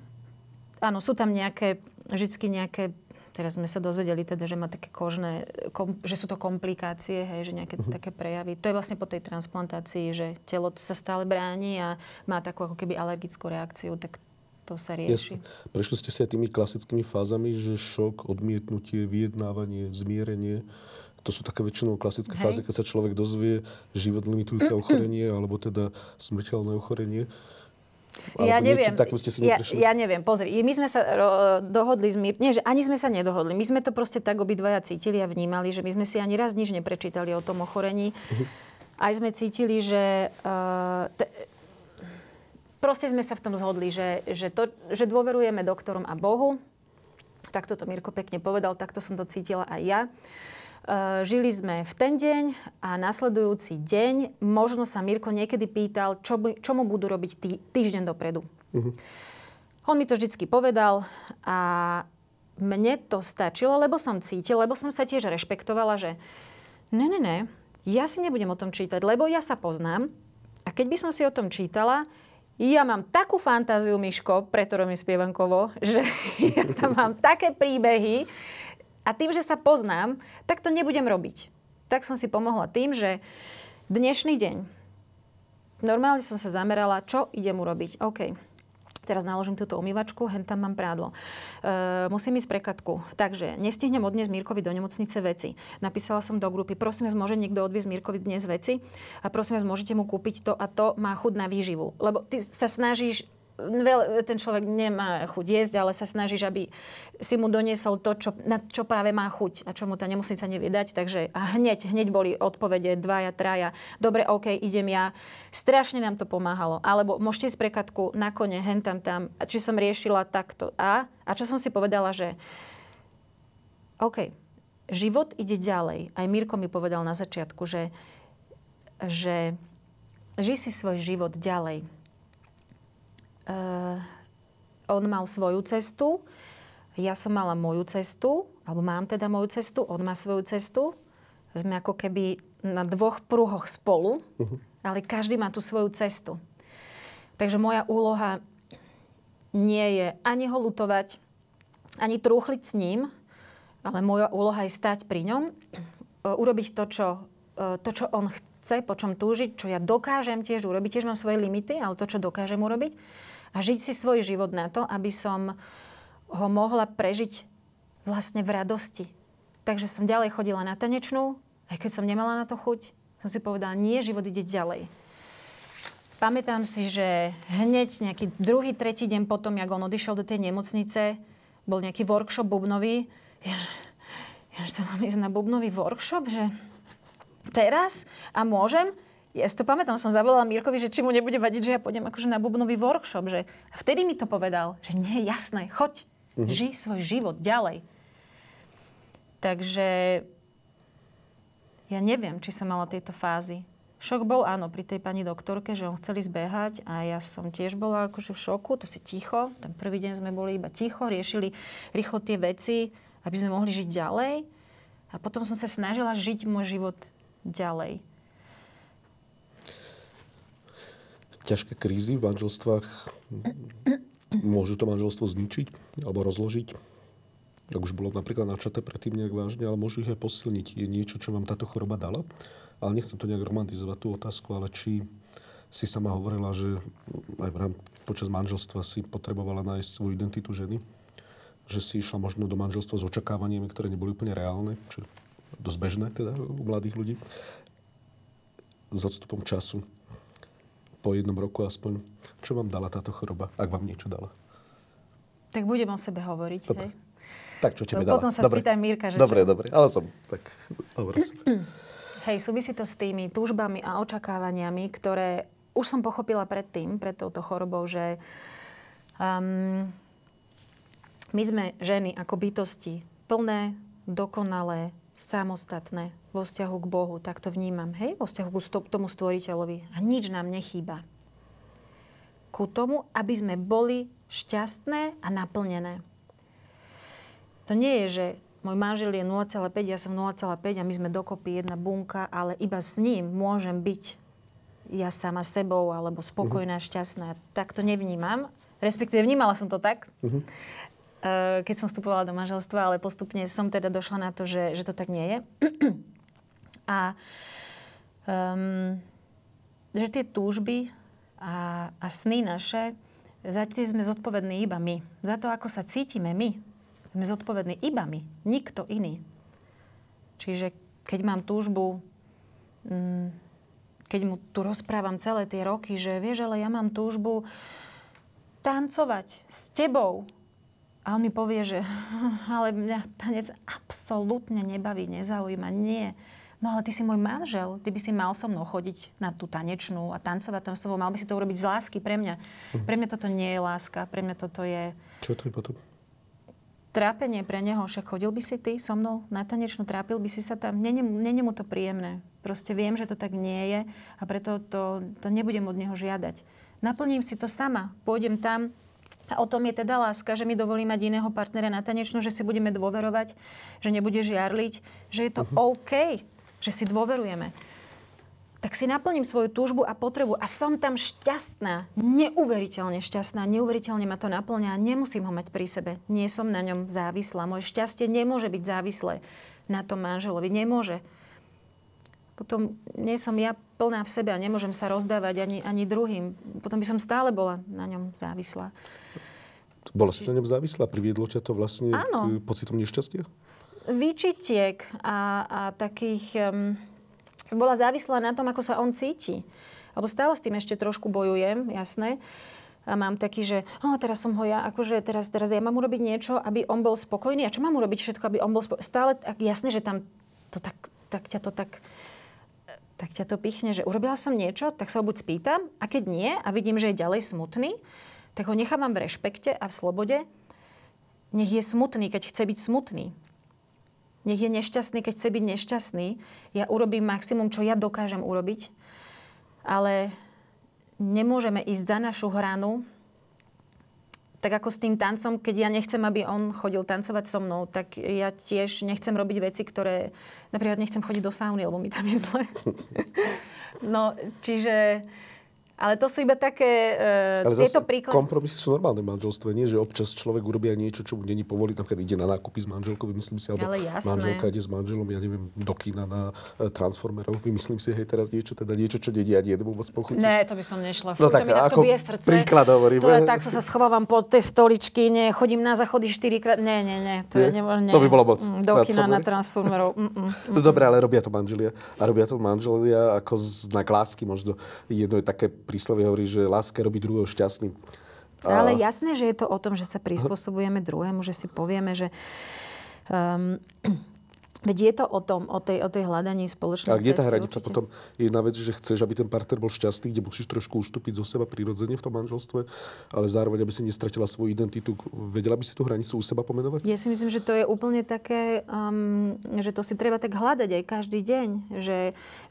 Áno, sú tam nejaké, vždy nejaké Teraz sme sa dozvedeli teda, že má také kožné, kom, že sú to komplikácie, hej, že nejaké uh-huh. také prejavy. To je vlastne po tej transplantácii, že telo sa stále bráni a má takú ako keby alergickú reakciu, tak to sa rieši. Jasne. Prešli ste si aj tými klasickými fázami, že šok, odmietnutie, vyjednávanie, zmierenie. To sú také väčšinou klasické Hej. fázy, keď sa človek dozvie život limitujúce ochorenie alebo teda smrteľné ochorenie. Ja neviem. Niečo, ste si ja, ja neviem. Pozri, my sme sa ro, dohodli s Mír... Nie, že ani sme sa nedohodli. My sme to proste tak obidvaja cítili a vnímali, že my sme si ani raz nič neprečítali o tom ochorení. Uh-huh. Aj sme cítili, že... Uh, t- proste sme sa v tom zhodli, že, že, to, že dôverujeme doktorom a Bohu. Takto to Mirko pekne povedal, takto som to cítila aj ja. Eh, žili sme v ten deň a nasledujúci deň možno sa Mirko niekedy pýtal, čo, by, čo mu budú robiť tý, týždeň dopredu. Uh-huh. On mi to vždycky povedal a mne to stačilo, lebo som cítil, lebo som sa tiež rešpektovala, že ne, ne, ne, ja si nebudem o tom čítať, lebo ja sa poznám a keď by som si o tom čítala, ja mám takú fantáziu, Miško, preto robím spievankovo, že ja tam mám také príbehy, a tým, že sa poznám, tak to nebudem robiť. Tak som si pomohla tým, že dnešný deň normálne som sa zamerala, čo idem urobiť. OK, teraz naložím túto umývačku, hen tam mám prádlo. E, musím ísť prekatku. Takže nestihnem odniesť Mírkovi do nemocnice veci. Napísala som do grupy, prosím vás, môže niekto odviezť Mírkovi dnes veci a prosím vás, môžete mu kúpiť to a to, má chud na výživu. Lebo ty sa snažíš ten človek nemá chuť jesť, ale sa snažíš, aby si mu doniesol to, čo, na čo práve má chuť a čo mu tá nemocnica nevie. Takže a hneď, hneď boli odpovede dvaja, traja. Dobre, OK, idem ja. Strašne nám to pomáhalo. Alebo môžete ísť prekatku na kone, hen tam, tam. Či som riešila takto. A, a čo som si povedala, že OK, život ide ďalej. Aj Mirko mi povedal na začiatku, že, že ži si svoj život ďalej on mal svoju cestu, ja som mala moju cestu, alebo mám teda moju cestu, on má svoju cestu. Sme ako keby na dvoch pruhoch spolu, uh-huh. ale každý má tú svoju cestu. Takže moja úloha nie je ani ho lutovať, ani trúchliť s ním, ale moja úloha je stať pri ňom, e, urobiť to, čo, e, to, čo on chce, po čom túžiť, čo ja dokážem tiež urobiť. Tiež mám svoje limity, ale to, čo dokážem urobiť a žiť si svoj život na to, aby som ho mohla prežiť vlastne v radosti. Takže som ďalej chodila na tanečnú, aj keď som nemala na to chuť, som si povedala, nie, život ide ďalej. Pamätám si, že hneď nejaký druhý, tretí deň potom, jak on odišiel do tej nemocnice, bol nejaký workshop bubnový. Ja, ja že mám ísť na bubnový workshop, že teraz a môžem? Ja si to pamätám, som zavolala Mírkovi, že či mu nebude vadiť, že ja pôjdem akože na bubnový workshop. Že... A vtedy mi to povedal, že nie, jasné, choď, uh-huh. žij svoj život ďalej. Takže ja neviem, či som mala tieto fázy. Šok bol áno pri tej pani doktorke, že on chceli zbehať a ja som tiež bola akože v šoku, to si ticho. Ten prvý deň sme boli iba ticho, riešili rýchlo tie veci, aby sme mohli žiť ďalej. A potom som sa snažila žiť môj život ďalej. Ťažké krízy v manželstvách môžu to manželstvo zničiť alebo rozložiť. Ak už bolo napríklad načaté predtým nejak vážne, ale môžu ich aj posilniť. Je niečo, čo vám táto choroba dala? Ale nechcem to nejak romantizovať, tú otázku, ale či si sama hovorila, že aj počas manželstva si potrebovala nájsť svoju identitu ženy, že si išla možno do manželstva s očakávaniami, ktoré neboli úplne reálne, čo dosť bežné teda u mladých ľudí. S odstupom času po jednom roku aspoň, čo vám dala táto choroba, ak vám niečo dala? Tak budem o sebe hovoriť, dobre. hej? Tak čo tebe dala? Potom sa dobre. spýtaj Mírka, že Dobre, čo? dobre, ale som tak hovor Hej, súvisí to s tými túžbami a očakávaniami, ktoré už som pochopila predtým, pred touto chorobou, že um, my sme ženy ako bytosti plné, dokonalé, samostatné vo vzťahu k Bohu, tak to vnímam, hej, vo vzťahu k tomu stvoriteľovi. A nič nám nechýba. Ku tomu, aby sme boli šťastné a naplnené. To nie je, že môj manžel je 0,5, ja som 0,5 a my sme dokopy jedna bunka, ale iba s ním môžem byť ja sama sebou alebo spokojná, uh-huh. šťastná. Tak to nevnímam. Respektíve vnímala som to tak, uh-huh. Keď som vstupovala do manželstva, ale postupne som teda došla na to, že, že to tak nie je. a um, že tie túžby a, a sny naše, za tie sme zodpovední iba my. Za to, ako sa cítime my, sme zodpovední iba my, nikto iný. Čiže keď mám túžbu um, keď mu tu rozprávam celé tie roky, že vieš, ale ja mám túžbu tancovať s tebou. A on mi povie, že ale mňa tanec absolútne nebaví, nezaujíma. Nie. No ale ty si môj manžel, ty by si mal so mnou chodiť na tú tanečnú a tancovať tam s tebou. Mal by si to urobiť z lásky pre mňa. Mhm. Pre mňa toto nie je láska, pre mňa toto je... Čo to je potom? Trápenie pre neho. Však chodil by si ty so mnou na tanečnú, trápil by si sa tam. Není, není mu to príjemné. Proste viem, že to tak nie je a preto to, to nebudem od neho žiadať. Naplním si to sama. Pôjdem tam, a o tom je teda láska, že mi dovolí mať iného partnera na tanečnú, že si budeme dôverovať, že nebude žiarliť, že je to uh-huh. OK, že si dôverujeme. Tak si naplním svoju túžbu a potrebu a som tam šťastná, neuveriteľne šťastná, neuveriteľne ma to naplňa a nemusím ho mať pri sebe. Nie som na ňom závislá. Moje šťastie nemôže byť závislé na tom manželovi. Nemôže potom nie som ja plná v sebe a nemôžem sa rozdávať ani, ani druhým. Potom by som stále bola na ňom závislá. Bola si na ňom závislá? Priviedlo ťa to vlastne Áno. k pocitom nešťastia? Výčitiek a, a takých... Um, bola závislá na tom, ako sa on cíti. Alebo stále s tým ešte trošku bojujem, jasné. A mám taký, že oh, teraz som ho ja, akože teraz, teraz ja mám urobiť niečo, aby on bol spokojný. A čo mám urobiť všetko, aby on bol spokojný? Stále, jasné, že tam to tak, tak ťa to tak tak ťa to pichne, že urobila som niečo, tak sa ho buď spýtam a keď nie a vidím, že je ďalej smutný, tak ho nechávam v rešpekte a v slobode. Nech je smutný, keď chce byť smutný. Nech je nešťastný, keď chce byť nešťastný. Ja urobím maximum, čo ja dokážem urobiť, ale nemôžeme ísť za našu hranu tak ako s tým tancom, keď ja nechcem, aby on chodil tancovať so mnou, tak ja tiež nechcem robiť veci, ktoré... Napríklad nechcem chodiť do sauny, lebo mi tam je zle. no, čiže ale to sú iba také uh, Ale tieto príklady. kompromisy sú normálne v manželstve. Nie, že občas človek urobí aj niečo, čo mu není povoliť. Napríklad ide na nákupy s manželkou, vymyslím si, alebo manželka ide s manželom, ja neviem, do kina na uh, Transformerov, vymyslím si, hej, teraz niečo, teda niečo, čo nedí ani jednému moc pochutí. Ne, to by som nešla. No Fú, no tak, to mi ako bije srdce. príklad hovorím. To je, tak sa, schovávam pod tej stoličky, nie, chodím na záchody štyrikrát. Nie, nie, nie. To, nie? Je, nie. to by bolo moc. Mm, do kina na Transformerov. Mm, mm, mm. No dobre, ale robia to manželia. A robia to manželia ako znak lásky. Možno jedno je také príslovie hovorí, že láska robí druhého šťastným. A... Ale jasné, že je to o tom, že sa prispôsobujeme druhému, že si povieme, že um, Veď je to o tom, o tej, o tej hľadaní spoločnej A kde tá hranica určite? potom? Jedna vec, že chceš, aby ten partner bol šťastný, kde musíš trošku ustúpiť zo seba prirodzene v tom manželstve, ale zároveň, aby si nestratila svoju identitu. Vedela by si tú hranicu u seba pomenovať? Ja si myslím, že to je úplne také, um, že to si treba tak hľadať aj každý deň. Že,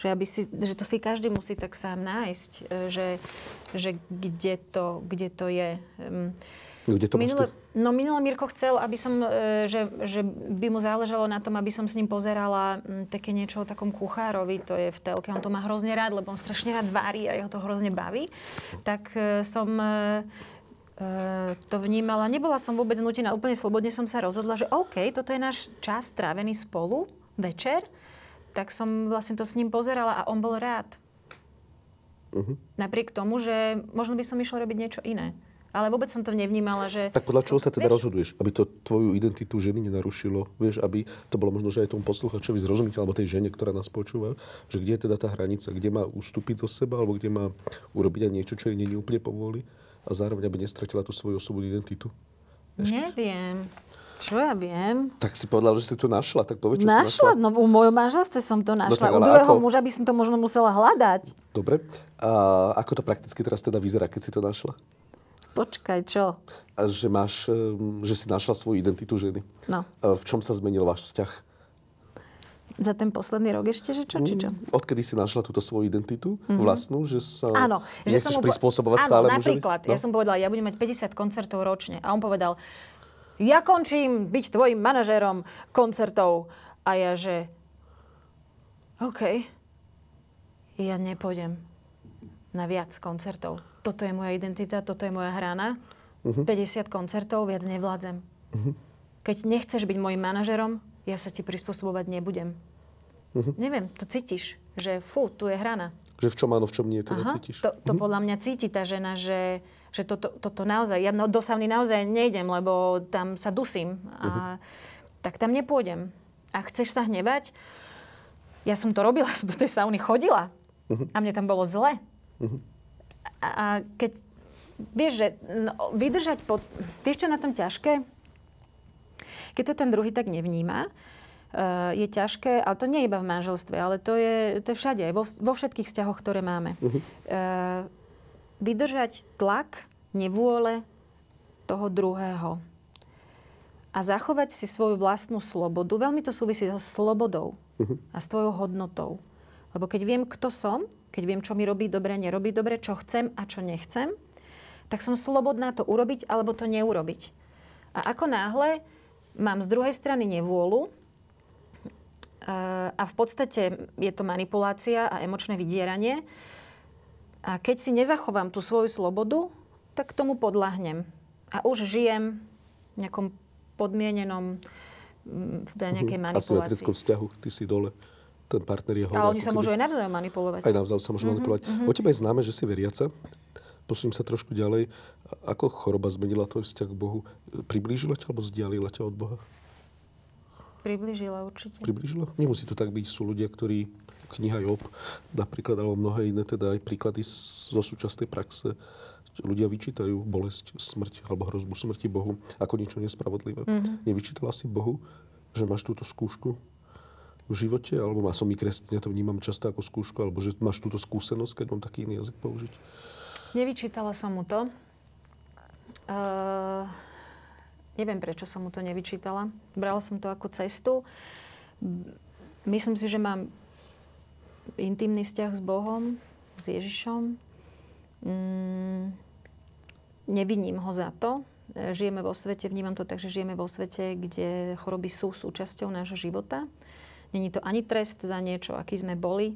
že, aby si, že to si každý musí tak sám nájsť, že, že kde, to, kde to je. Um, kde to minule, no minule Mirko chcel, aby som, e, že, že by mu záležalo na tom, aby som s ním pozerala také niečo o takom kuchárovi, to je v telke. On to má hrozne rád, lebo on strašne rád varí a jeho to hrozne baví. Tak e, som e, to vnímala. Nebola som vôbec nutená, úplne slobodne som sa rozhodla, že OK, toto je náš čas strávený spolu, večer, tak som vlastne to s ním pozerala a on bol rád. Uh-huh. Napriek tomu, že možno by som išla robiť niečo iné. Ale vôbec som to nevnímala, že... Tak podľa čoho sa teda vieš? rozhoduješ? Aby to tvoju identitu ženy nenarušilo? Vieš, aby to bolo možno, že aj tomu posluchačovi zrozumiteľ, alebo tej žene, ktorá nás počúva, že kde je teda tá hranica, kde má ustúpiť zo seba, alebo kde má urobiť aj niečo, čo jej nie úplne povoli a zároveň, aby nestratila tú svoju osobnú identitu? Ešte? Neviem. Čo ja viem? Tak si povedala, že si to našla, tak povedz, čo našla? našla. No u mojom manželstve som to no našla. No, u druhého ako... muža by som to možno musela hľadať. Dobre. A ako to prakticky teraz teda vyzerá, keď si to našla? Počkaj, čo? Že, máš, že si našla svoju identitu ženy. No. V čom sa zmenil váš vzťah? Za ten posledný rok ešte, že čo, či čo? Mm, Odkedy si našla túto svoju identitu mm-hmm. vlastnú, že sa Áno, že som mu prispôsobovať áno, stále napríklad, mužovi? No. ja som povedala, ja budem mať 50 koncertov ročne. A on povedal, ja končím byť tvojim manažérom koncertov. A ja, že OK, ja nepôjdem na viac koncertov. Toto je moja identita, toto je moja hrana. Mhm. 50 koncertov, viac nevládzem. Keď nechceš byť môjim manažerom, ja sa ti prispôsobovať nebudem. Mhm. Neviem, to cítiš, že fú, tu je hrana. Že v čom áno, v čom nie, teda Aha, cítiš. To, to podľa mňa cíti tá žena, že, že toto, toto naozaj, ja no, do sauny naozaj nejdem, lebo tam sa dusím. A, Tak tam nepôjdem. A chceš sa hnevať? Ja som to robila, som do tej sauny chodila. A mne tam bolo zle. A, a keď, vieš, že no, vydržať pod... Vieš, čo je na tom ťažké? Keď to ten druhý tak nevníma, eh, je ťažké, ale to nie je iba v manželstve, ale to je, to je všade, vo, vo všetkých vzťahoch, ktoré máme. Eh, Vydržať tlak, nevôle toho druhého a zachovať si svoju vlastnú slobodu. Veľmi to súvisí so slobodou a s tvojou hodnotou. Lebo keď viem, kto som, keď viem, čo mi robí dobre, nerobí dobre, čo chcem a čo nechcem, tak som slobodná to urobiť alebo to neurobiť. A ako náhle mám z druhej strany nevôľu eh, a v podstate je to manipulácia a emočné vydieranie, a keď si nezachovám tú svoju slobodu, tak tomu podľahnem. A už žijem v nejakom podmienenom, mm, v nejakej Mhm. manipulácii. Asymetrickom vzťahu, ty si dole, ten partner je hore. Ale oni sa môžu aj navzájom manipulovať. Aj navzájom sa môžu Mhm, manipulovať. O tebe je známe, že si veriaca. Posuniem sa trošku ďalej. Ako choroba zmenila tvoj vzťah k Bohu? Priblížila ťa alebo vzdialila ťa od Boha? Priblížila určite. Priblížila? Nemusí to tak byť. Sú ľudia, ktorí kniha Job, napríklad, alebo mnohé iné, teda aj príklady z- zo súčasnej praxe, ľudia vyčítajú bolesť, smrť alebo hrozbu smrti Bohu ako niečo nespravodlivé. Mm-hmm. Nevyčítala si Bohu, že máš túto skúšku v živote, alebo má som kresťania to vnímam často ako skúšku, alebo že máš túto skúsenosť, keď mám taký iný jazyk použiť. Nevyčítala som mu to. Uh, neviem, prečo som mu to nevyčítala. Brala som to ako cestu. Myslím si, že mám intimný vzťah s Bohom, s Ježišom. Mm, neviním ho za to. Žijeme vo svete, vnímam to tak, že žijeme vo svete, kde choroby sú súčasťou nášho života. Není to ani trest za niečo, aký sme boli. E,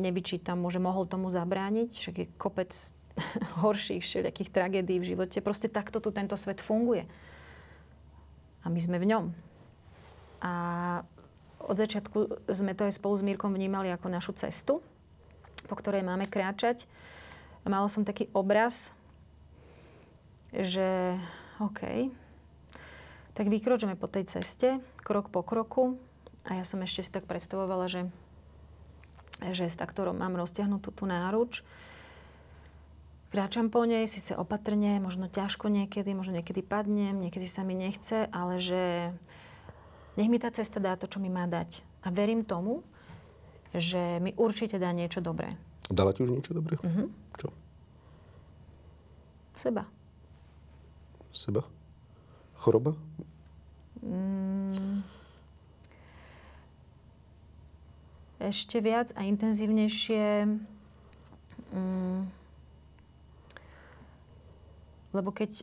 nevyčítam mu, že mohol tomu zabrániť, však je kopec horších všelijakých tragédií v živote. Proste takto tu tento svet funguje. A my sme v ňom. A od začiatku sme to aj spolu s Mírkom vnímali ako našu cestu, po ktorej máme kráčať. A mala som taký obraz, že OK, tak vykročíme po tej ceste, krok po kroku. A ja som ešte si tak predstavovala, že, že takto ro- mám roztiahnutú tú náruč. Kráčam po nej, síce opatrne, možno ťažko niekedy, možno niekedy padnem, niekedy sa mi nechce, ale že nech mi tá cesta dá to, čo mi má dať. A verím tomu, že mi určite dá niečo dobré. Dala ti už niečo dobré? Mhm. Mm-hmm. Čo? Seba. Seba? Choroba? Ešte viac a intenzívnejšie... Mm, lebo keď,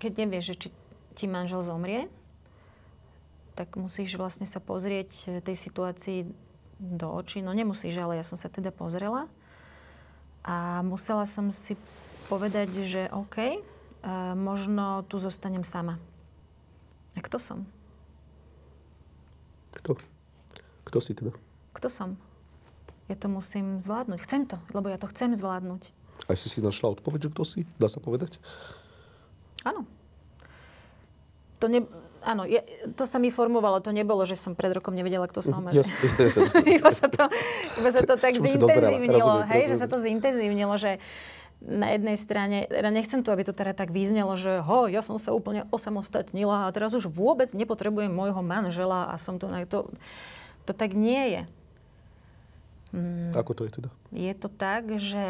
keď nevieš, že či ti manžel zomrie, tak musíš vlastne sa pozrieť eh, tej situácii do očí. No nemusíš, ale ja som sa teda pozrela. A musela som si povedať, že OK, eh, možno tu zostanem sama. A kto som? Kto? Kto si teda? Kto som? Ja to musím zvládnuť. Chcem to, lebo ja to chcem zvládnuť. Aj si si našla odpoveď, že kto si? Dá sa povedať? Áno. To ne, áno, je, to sa mi formovalo. To nebolo, že som pred rokom nevedela, kto som. a že- Jasne, jasne. iba, sa to, iba sa to tak zintenzívnilo. Rozumiem, hej, že rozumiem. sa to zintenzívnilo, že na jednej strane, teda nechcem to, aby to teda tak vyznelo, že ho, ja som sa úplne osamostatnila a teraz už vôbec nepotrebujem môjho manžela a som tu na to. To tak nie je. Ako to je teda? Je to tak, že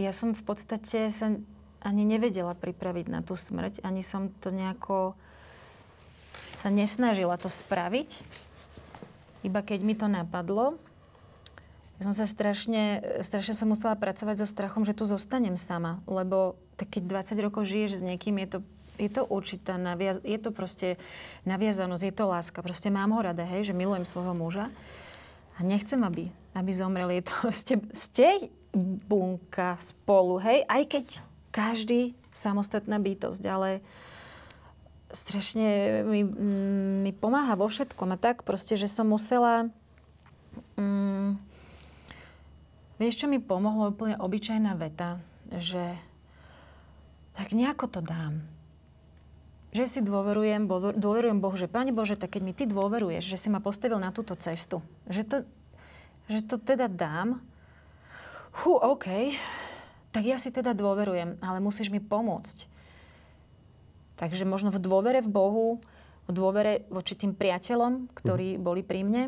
ja som v podstate sa ani nevedela pripraviť na tú smrť, ani som to nejako sa nesnažila to spraviť. Iba keď mi to napadlo, ja som sa strašne, strašne som musela pracovať so strachom, že tu zostanem sama. Lebo tak keď 20 rokov žiješ s niekým, je to, je to určitá naviaz, je to proste naviazanosť, je to láska. Proste mám ho rada, hej, že milujem svojho muža. A nechcem, aby, aby zomrel. Je to, ste, ste bunka spolu, hej, aj keď každý samostatná bytosť, ale strašne mi, mm, mi pomáha vo všetkom. A tak proste, že som musela... Mm, vieš, čo mi pomohlo? Úplne obyčajná veta, že tak nejako to dám. Že si dôverujem, dôverujem Bohu, že Pane Bože, tak keď mi Ty dôveruješ, že si ma postavil na túto cestu, že to, že to teda dám, hu, OK, tak ja si teda dôverujem, ale musíš mi pomôcť. Takže možno v dôvere v Bohu, v dôvere voči tým priateľom, ktorí mm. boli pri mne.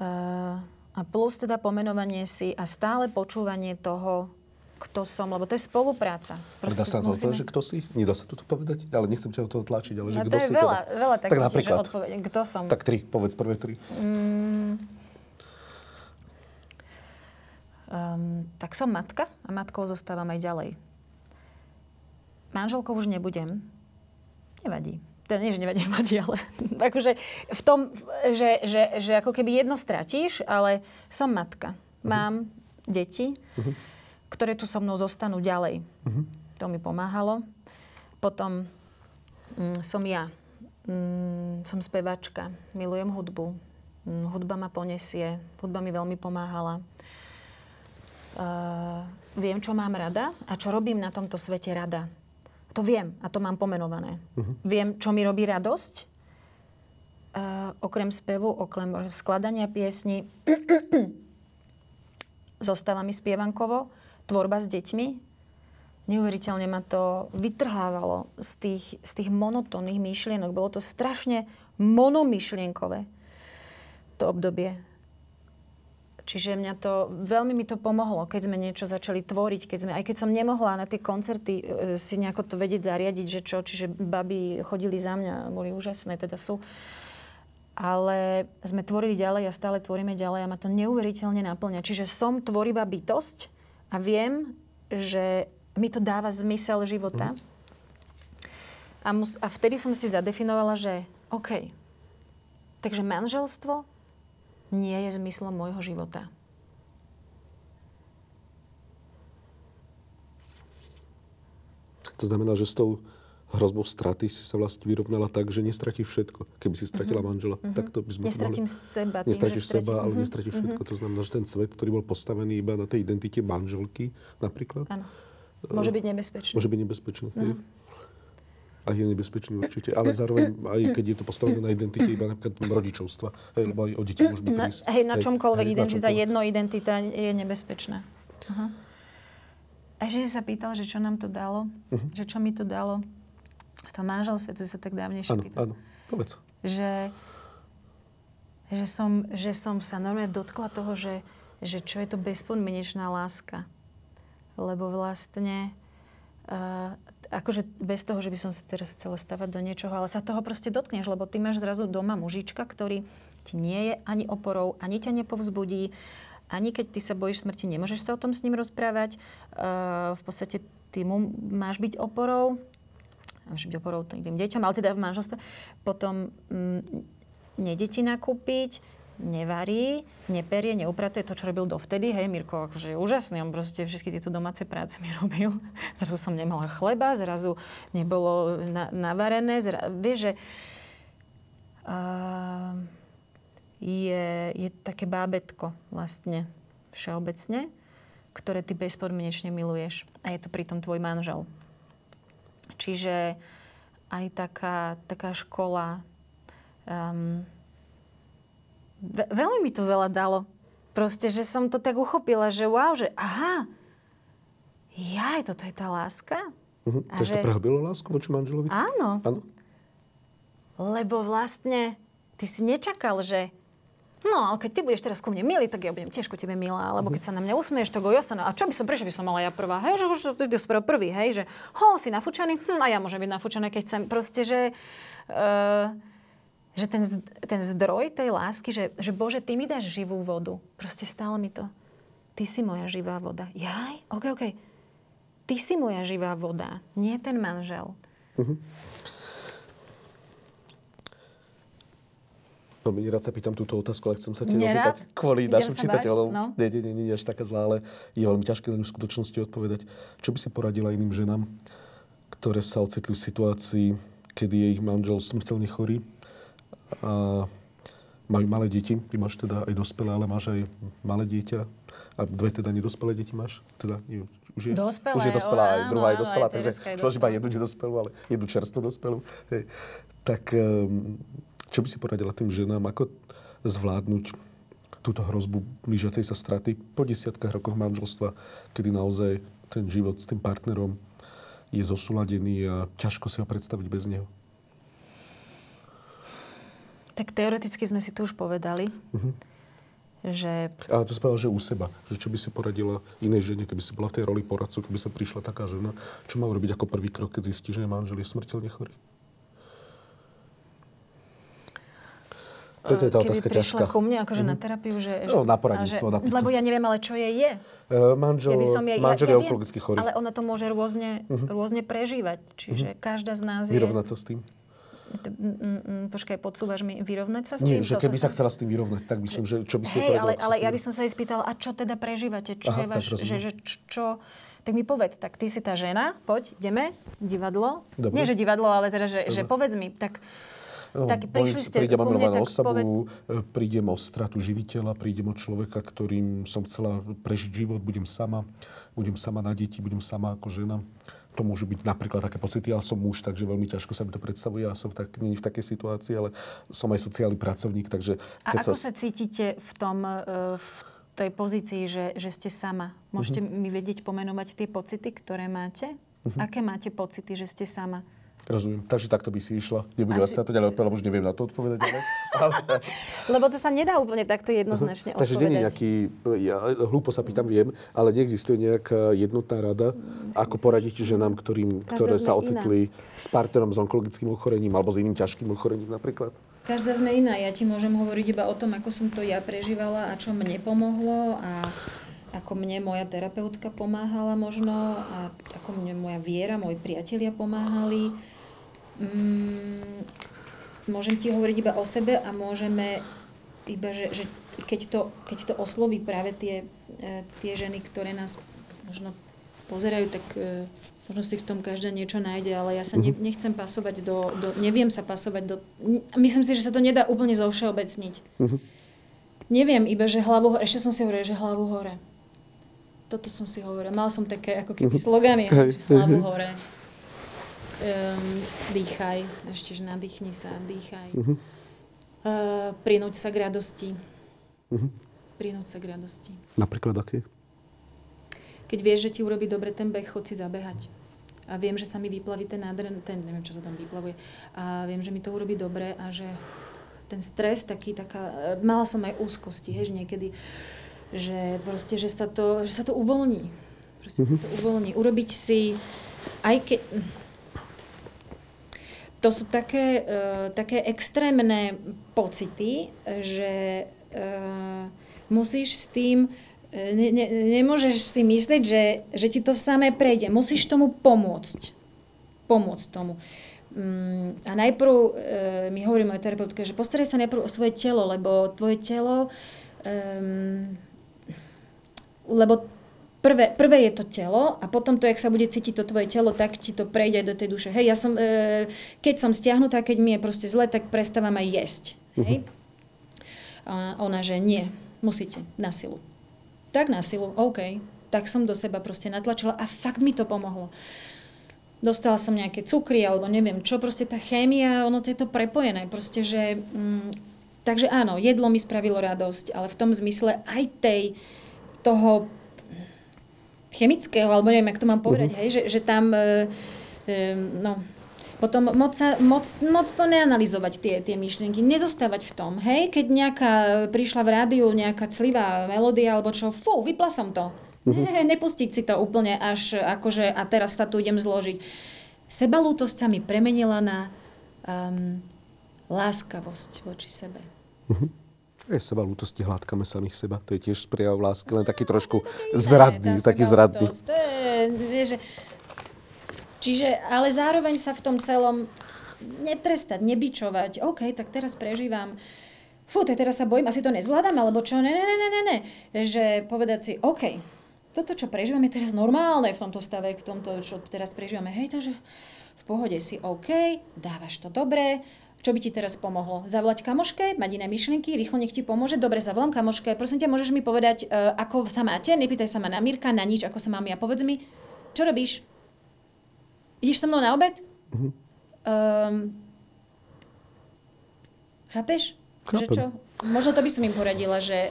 Uh, a plus teda pomenovanie si a stále počúvanie toho, kto som, lebo to je spolupráca. Proste Dá sa to musíme... že kto si? Nedá sa to povedať? Ale nechcem ťa o toho tlačiť, ale že no, kto si veľa, teda... veľa takých, tak napríklad, že odpoveď, kto som. Tak tri, povedz prvé tri. Mm, um, tak som matka a matkou zostávam aj ďalej manželkou už nebudem. Nevadí. To nie, že nevadí, vadí, ale akože v tom, že, že, že ako keby jedno stratíš, ale som matka. Uh-huh. Mám deti, uh-huh. Ktoré tu so mnou zostanú ďalej. Uh-huh. To mi pomáhalo. Potom mm, som ja. Mm, som spevačka. Milujem hudbu. Mm, hudba ma ponesie. Hudba mi veľmi pomáhala. Uh, viem, čo mám rada a čo robím na tomto svete rada. To viem a to mám pomenované. Uh-huh. Viem, čo mi robí radosť. Uh, okrem spevu, okrem skladania piesni, zostáva mi spievankovo, tvorba s deťmi. Neuveriteľne ma to vytrhávalo z tých, z tých monotónnych myšlienok. Bolo to strašne monomyšlienkové to obdobie. Čiže mňa to, veľmi mi to pomohlo, keď sme niečo začali tvoriť, keď sme, aj keď som nemohla na tie koncerty e, si nejako to vedieť zariadiť, že čo, čiže baby chodili za mňa, boli úžasné, teda sú. Ale sme tvorili ďalej a stále tvoríme ďalej a ma to neuveriteľne naplňa. Čiže som tvorivá bytosť a viem, že mi to dáva zmysel života. Mm. A, mus, a vtedy som si zadefinovala, že OK, takže manželstvo nie je zmyslom môjho života. To znamená, že s tou hrozbou straty si sa vlastne vyrovnala tak, že nestratíš všetko. Keby si stratila mm-hmm. manžela, mm-hmm. tak to by sme Nestratím mohli... seba. Tým, nestratíš seba, ale mm-hmm. nestratíš všetko. To znamená, že ten svet, ktorý bol postavený iba na tej identite manželky napríklad. Áno. Môže byť nebezpečný. Môže byť nebezpečný. Mm-hmm a je nebezpečný určite, ale zároveň aj keď je to postavené na identite iba napríklad rodičovstva, hej, lebo aj o deti môžeme prísť. Hej, na čomkoľvek hej, identita, na čomkoľvek. jedno identita je nebezpečná. Aha. A že si sa pýtal, že čo nám to dalo, uh-huh. že čo mi to dalo v tom manželstve, to sa tak dávnejšie áno. Áno, povedz. Že, že, som, že som sa normálne dotkla toho, že, že čo je to bezpodmienečná láska. Lebo vlastne uh, akože bez toho, že by som sa teraz chcela stavať do niečoho, ale sa toho proste dotkneš, lebo ty máš zrazu doma mužička, ktorý ti nie je ani oporou, ani ťa nepovzbudí, ani keď ty sa bojíš smrti, nemôžeš sa o tom s ním rozprávať. Uh, v podstate ty mu máš byť oporou, máš byť oporou tým deťom, ale teda v manželstve. Potom mm, nejde ti nakúpiť, nevarí, neperie, neupratuje to, čo robil dovtedy. Hej, Mirko akože je úžasný, on proste všetky tieto domáce práce mi robil. Zrazu som nemala chleba, zrazu nebolo na, navarené. Zra, vieš, že uh, je, je také bábetko vlastne všeobecne, ktoré ty bezpodmienečne miluješ. A je to pritom tvoj manžel. Čiže aj taká, taká škola um, Ve- veľmi mi to veľa dalo. Proste, že som to tak uchopila, že wow, že aha, jaj, toto je tá láska. Uh-huh. A Takže že... to prehlbilo lásku voči manželovi? Áno. Áno. Lebo vlastne ty si nečakal, že No, ale keď ty budeš teraz ku mne milý, tak ja budem tiež ku tebe milá. Alebo keď sa na mňa usmieš, tak ja sa na... A čo by som, prečo by som mala ja prvá? Hej, že, že ty si prvý, hej, že ho, si nafúčaný, hm, a ja môžem byť nafúčaná, keď chcem. Proste, že... Uh, že ten, ten zdroj tej lásky, že, že Bože, ty mi dáš živú vodu. Proste stále mi to. Ty si moja živá voda. Jaj? OK, OK. Ty si moja živá voda, nie ten manžel. Uh-huh. Veľmi nerád sa pýtam túto otázku, ale chcem sa te opýtať kvôli Idem našim čitateľom. No. Nie, nie, nie, nie, až taká zlá, ale je veľmi ťažké na ňu v skutočnosti odpovedať. Čo by si poradila iným ženám, ktoré sa ocitli v situácii, kedy je ich manžel smrteľne chorý a majú malé deti. Ty máš teda aj dospelé, ale máš aj malé dieťa. A dve teda nedospelé deti máš? Teda, nie, už je, dospelé, už je dospelá, aj druhá je dospelá, takže človek iba jednu nedospelú, ale jednu čerstvú dospelú. Hej. Tak um, čo by si poradila tým ženám, ako zvládnuť túto hrozbu blížiacej sa straty po desiatkách rokoch manželstva, kedy naozaj ten život s tým partnerom je zosúladený a ťažko si ho predstaviť bez neho? Tak teoreticky sme si to už povedali. Uh-huh. Že... Ale to povedal, že u seba. Že čo by si poradila inej žene, keby si bola v tej roli poradcu, keby sa prišla taká žena, čo má urobiť ako prvý krok, keď zistí, že manžel je smrteľne chorý? Toto je tá otázka ťažká. ku mne akože mm-hmm. na terapiu, že... No, na poradenstvo že, Lebo ja neviem, ale čo je je. Uh, manžel, ja som je, manžel ja, je ja onkologicky chorý. Ale ona to môže rôzne, uh-huh. rôzne prežívať. Čiže uh-huh. každá z nás je... Vyrovnať sa s tým? Počkaj, podsúvaš mi vyrovnať sa s tým? Nie, že keby sa chcela s tým vyrovnať, tak myslím, že čo by si hey, ale, ale ja by som sa jej spýtala, a čo teda prežívate? Čo Aha, je vaš, že, že, čo, tak mi povedz, tak ty si tá žena, poď, ideme, divadlo. Dobre. Nie, že divadlo, ale teda, že, že povedz mi, tak tak prišli ste prídem o milovanú osobu, povedz... E, prídem o stratu živiteľa, prídem o človeka, ktorým som chcela prežiť život, budem sama, budem sama na deti, budem sama ako žena. To môžu byť napríklad také pocity, ale som muž, takže veľmi ťažko sa mi to predstavuje. Ja som tak, nie v takej situácii, ale som aj sociálny pracovník, takže... Keď A ako sa... sa cítite v tom, e, v tej pozícii, že, že ste sama? Môžete uh-huh. mi vedieť pomenovať tie pocity, ktoré máte? Uh-huh. Aké máte pocity, že ste sama? Rozumiem. Takže takto by si išla. Nebudem Asi... sa to ďalej odpovedať, lebo už neviem na to odpovedať. Ale... ale... lebo to sa nedá úplne takto jednoznačne uh-huh. Takže nie je nejaký, ja hlúpo sa pýtam, viem, ale neexistuje nejaká jednotná rada, Myslím ako poradiť ženám, ktorým, ktoré sa ocitli iná. s partnerom s onkologickým ochorením alebo s iným ťažkým ochorením napríklad? Každá sme iná. Ja ti môžem hovoriť iba o tom, ako som to ja prežívala a čo mne pomohlo a ako mne moja terapeutka pomáhala možno a ako mne moja viera, moji priatelia pomáhali Mm, môžem ti hovoriť iba o sebe a môžeme iba, že, že keď, to, keď to osloví práve tie, e, tie ženy, ktoré nás možno pozerajú, tak e, možno si v tom každá niečo nájde, ale ja sa ne, mhm. nechcem pasovať do, do, neviem sa pasovať do, myslím si, že sa to nedá úplne zovšeobecniť. Uh-huh. Neviem, iba, že hlavu hore, ešte som si hovorila, že hlavu hore. Toto som si hovorila. Mala som také ako keby slogany, hlavu hore um, dýchaj, ešte, že nadýchni sa, dýchaj. Uh-huh. Uh, prinúť sa k radosti. Uh-huh. Prinúť sa k radosti. Napríklad aké? Keď vieš, že ti urobí dobre ten beh, chod si zabehať. A viem, že sa mi vyplaví ten nádren, ten, neviem, čo sa tam vyplavuje. A viem, že mi to urobí dobre a že ten stres taký, taká, mala som aj úzkosti, hež, niekedy, že proste, že sa to, že sa to uvoľní. Proste uh-huh. sa to uvoľní. Urobiť si, aj keď, to sú také, uh, také extrémne pocity, že uh, musíš s tým, e, ne, ne, nemôžeš si myslieť, že, že ti to samé prejde. Musíš tomu pomôcť. Pomôcť tomu. Um, a najprv uh, mi hovorí moja terapeutka, že postaraj sa najprv o svoje telo, lebo tvoje telo um, lebo prvé, prvé je to telo a potom to, jak sa bude cítiť to tvoje telo, tak ti to prejde aj do tej duše. Hej, ja som, e, keď som stiahnutá, keď mi je proste zle, tak prestávam aj jesť. Hej? A ona, že nie, musíte, na silu. Tak na silu, OK. Tak som do seba proste natlačila a fakt mi to pomohlo. Dostala som nejaké cukry alebo neviem čo, proste tá chémia, ono to je to prepojené, proste, že... Mm, takže áno, jedlo mi spravilo radosť, ale v tom zmysle aj tej, toho chemického, alebo neviem, jak to mám povedať, uh-huh. hej, že, že tam, e, e, no, Potom moc, sa, moc, moc to neanalizovať tie, tie myšlienky, nezostávať v tom, hej, keď nejaká prišla v rádiu nejaká clivá melódia alebo čo, fú, vypla som to. Uh-huh. Ne, nepustiť si to úplne až akože a teraz sa tu idem zložiť. Sebalútosť sa mi premenila na um, láskavosť voči sebe. Uh-huh. Je seba lútosti, hladkame samých seba. To je tiež prejav lásky, len taký trošku zradný, taký zradný. To je, vieš, že Čiže, ale zároveň sa v tom celom netrestať, nebičovať. OK, tak teraz prežívam fú, tak teraz sa bojím, asi to nezvládam, alebo čo, ne, ne, ne, ne, ne, že povedať si, OK, toto, čo prežívame teraz normálne v tomto stave, v tomto, čo teraz prežívame, hej, takže v pohode si OK, dávaš to dobre, čo by ti teraz pomohlo? Zavolať kamoške, mať iné myšlienky, rýchlo nech ti pomôže. Dobre, zavolám kamoške. Prosím ťa, môžeš mi povedať, uh, ako sa máte? Nepýtaj sa ma na Mirka, na nič, ako sa mám ja. Povedz mi, čo robíš? ideš so mnou na obed? Uh-huh. Um, chápeš? Chápem. Že čo? Možno to by som im poradila, že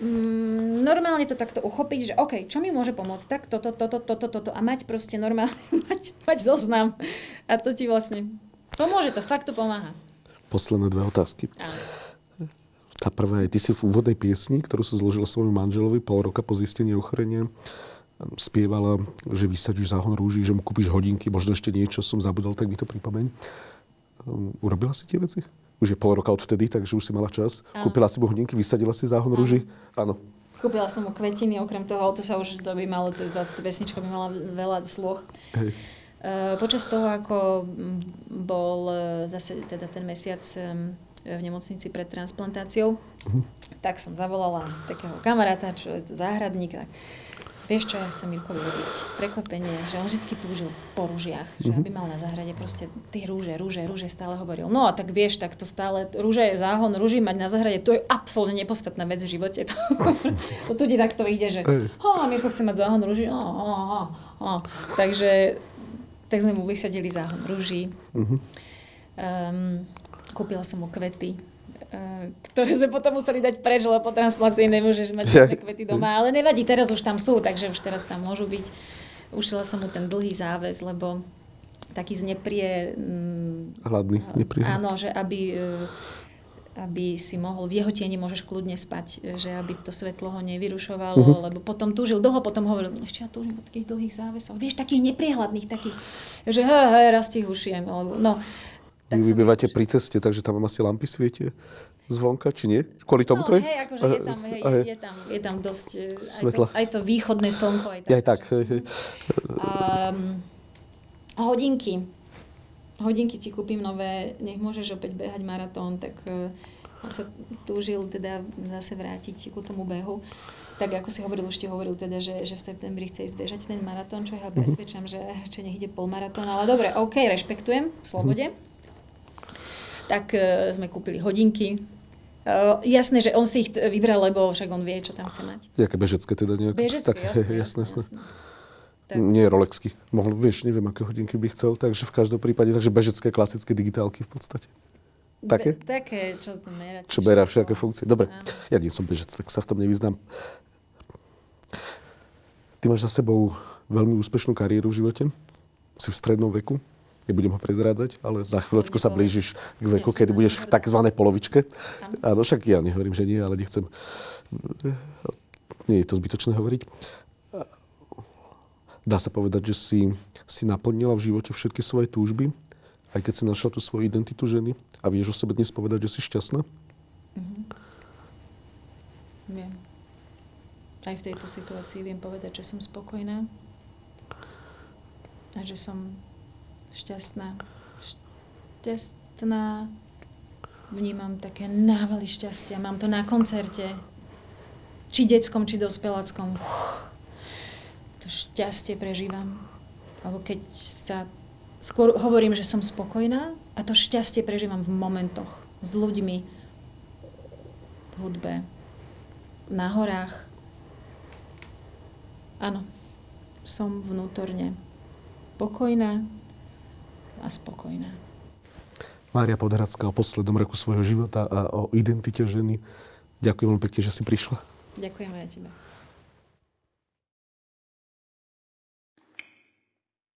mm, normálne to takto uchopiť, že OK, čo mi môže pomôcť? Tak toto, toto, toto, toto a mať proste normálne, mať, mať zoznam. A to ti vlastne pomôže, to fakt to pomáha. Posledné dve otázky. Tá prvá je, ty si v úvodnej piesni, ktorú si zložila svojmu manželovi pol roka po zistení ochorenia, spievala, že vysadíš záhon rúží, že mu kúpiš hodinky, možno ešte niečo som zabudol, tak mi to pripomeň. Um, urobila si tie veci? Už je pol roka od vtedy, takže už si mala čas. Áno. Kúpila si mu hodinky, vysadila si záhon rúží? Áno. Kúpila som mu kvetiny, okrem toho, to sa už, to by malo, to, tá pesnička by mala veľa sloh. Hej. Uh, počas toho, ako bol uh, zase teda ten mesiac um, v nemocnici pred transplantáciou, uh-huh. tak som zavolala takého kamaráta, čo je záhradník, tak Vieš, čo ja chcem Mirkovi robiť? Prekvapenie, že on vždy túžil po rúžiach, mm-hmm. že mhm. aby mal na záhrade proste tie rúže, rúže, rúže stále hovoril. No a tak vieš, tak to stále, rúže je záhon, rúži mať na záhrade, to je absolútne nepodstatná vec v živote. To, to tu takto ide, že ho, Mirko chce mať záhon rúži, oh, oh, oh, oh. Takže tak sme mu vysadili záhon rúží. Mm-hmm. Um, kúpila som mu kvety, Eh, ktoré sme potom museli dať preč, lebo po transplantácii nemôžeš mať žiadne kvety doma. Ale nevadí, teraz už tam sú, takže už teraz tam môžu byť. Ušila som mu ten dlhý záväz, lebo taký zneprie... Hladný, neprie. Áno, že aby eh, aby si mohol, v jeho tieni môžeš kľudne spať, že aby to svetlo ho nevyrušovalo, uh-huh. lebo potom túžil, dlho potom hovoril, ešte ja túžim po takých dlhých závesoch, vieš, takých nepriehľadných, takých, že hej, hej, raz ti ušijem, no, tak Vy bývate pri ceste, takže tam asi lampy svietie zvonka, či nie? Kvôli tomu no, to je? hej, akože je tam, hej, je, je, tam, je tam dosť... Svetla. Aj to, aj to východné slnko. Aj, tak. aj tak. Hej, hej. Um, hodinky. Hodinky ti kúpim nové, nech môžeš opäť behať maratón, tak uh, on sa túžil teda zase vrátiť ku tomu behu. Tak ako si hovoril, už ti hovoril teda, že, že v septembri chce ísť bežať ten maratón, čo ja mhm. presvedčam, že, že nech ide polmaratón. Ale dobre, OK, rešpektujem, v slobode. Mm-hmm tak uh, sme kúpili hodinky. Uh, jasné, že on si ich vybral, lebo však on vie, čo tam chce mať. Jaké bežecké teda nejak? Bežecké, tak, jasné, jasné, jasné. jasné. Tak. Nie Rolexky. Mohol, vieš, neviem, aké hodinky by chcel, takže v každom prípade, takže bežecké, klasické digitálky v podstate. Také? Be, také, čo to merá. Čo merá všetké funkcie. Dobre, Áno. ja nie som bežec, tak sa v tom nevyznám. Ty máš za sebou veľmi úspešnú kariéru v živote. Si v strednom veku nebudem ho prezrádzať, ale za chvíľočku sa blížiš k veku, kedy budeš v tzv. polovičke. Áno, však ja nehovorím, že nie, ale nechcem... Nie je to zbytočné hovoriť. Dá sa povedať, že si, si naplnila v živote všetky svoje túžby, aj keď si našla tú svoju identitu ženy a vieš o sebe dnes povedať, že si šťastná? Mm-hmm. Viem. Aj v tejto situácii viem povedať, že som spokojná a že som šťastná. Šťastná. Vnímam také návaly šťastia. Mám to na koncerte. Či detskom, či dospeláckom. To šťastie prežívam. Alebo keď sa... Skôr hovorím, že som spokojná a to šťastie prežívam v momentoch s ľuďmi, v hudbe, na horách. Áno, som vnútorne pokojná, a spokojná. Mária Podhradská o poslednom roku svojho života a o identite ženy. Ďakujem veľmi pekne, že si prišla. Ďakujem aj tebe.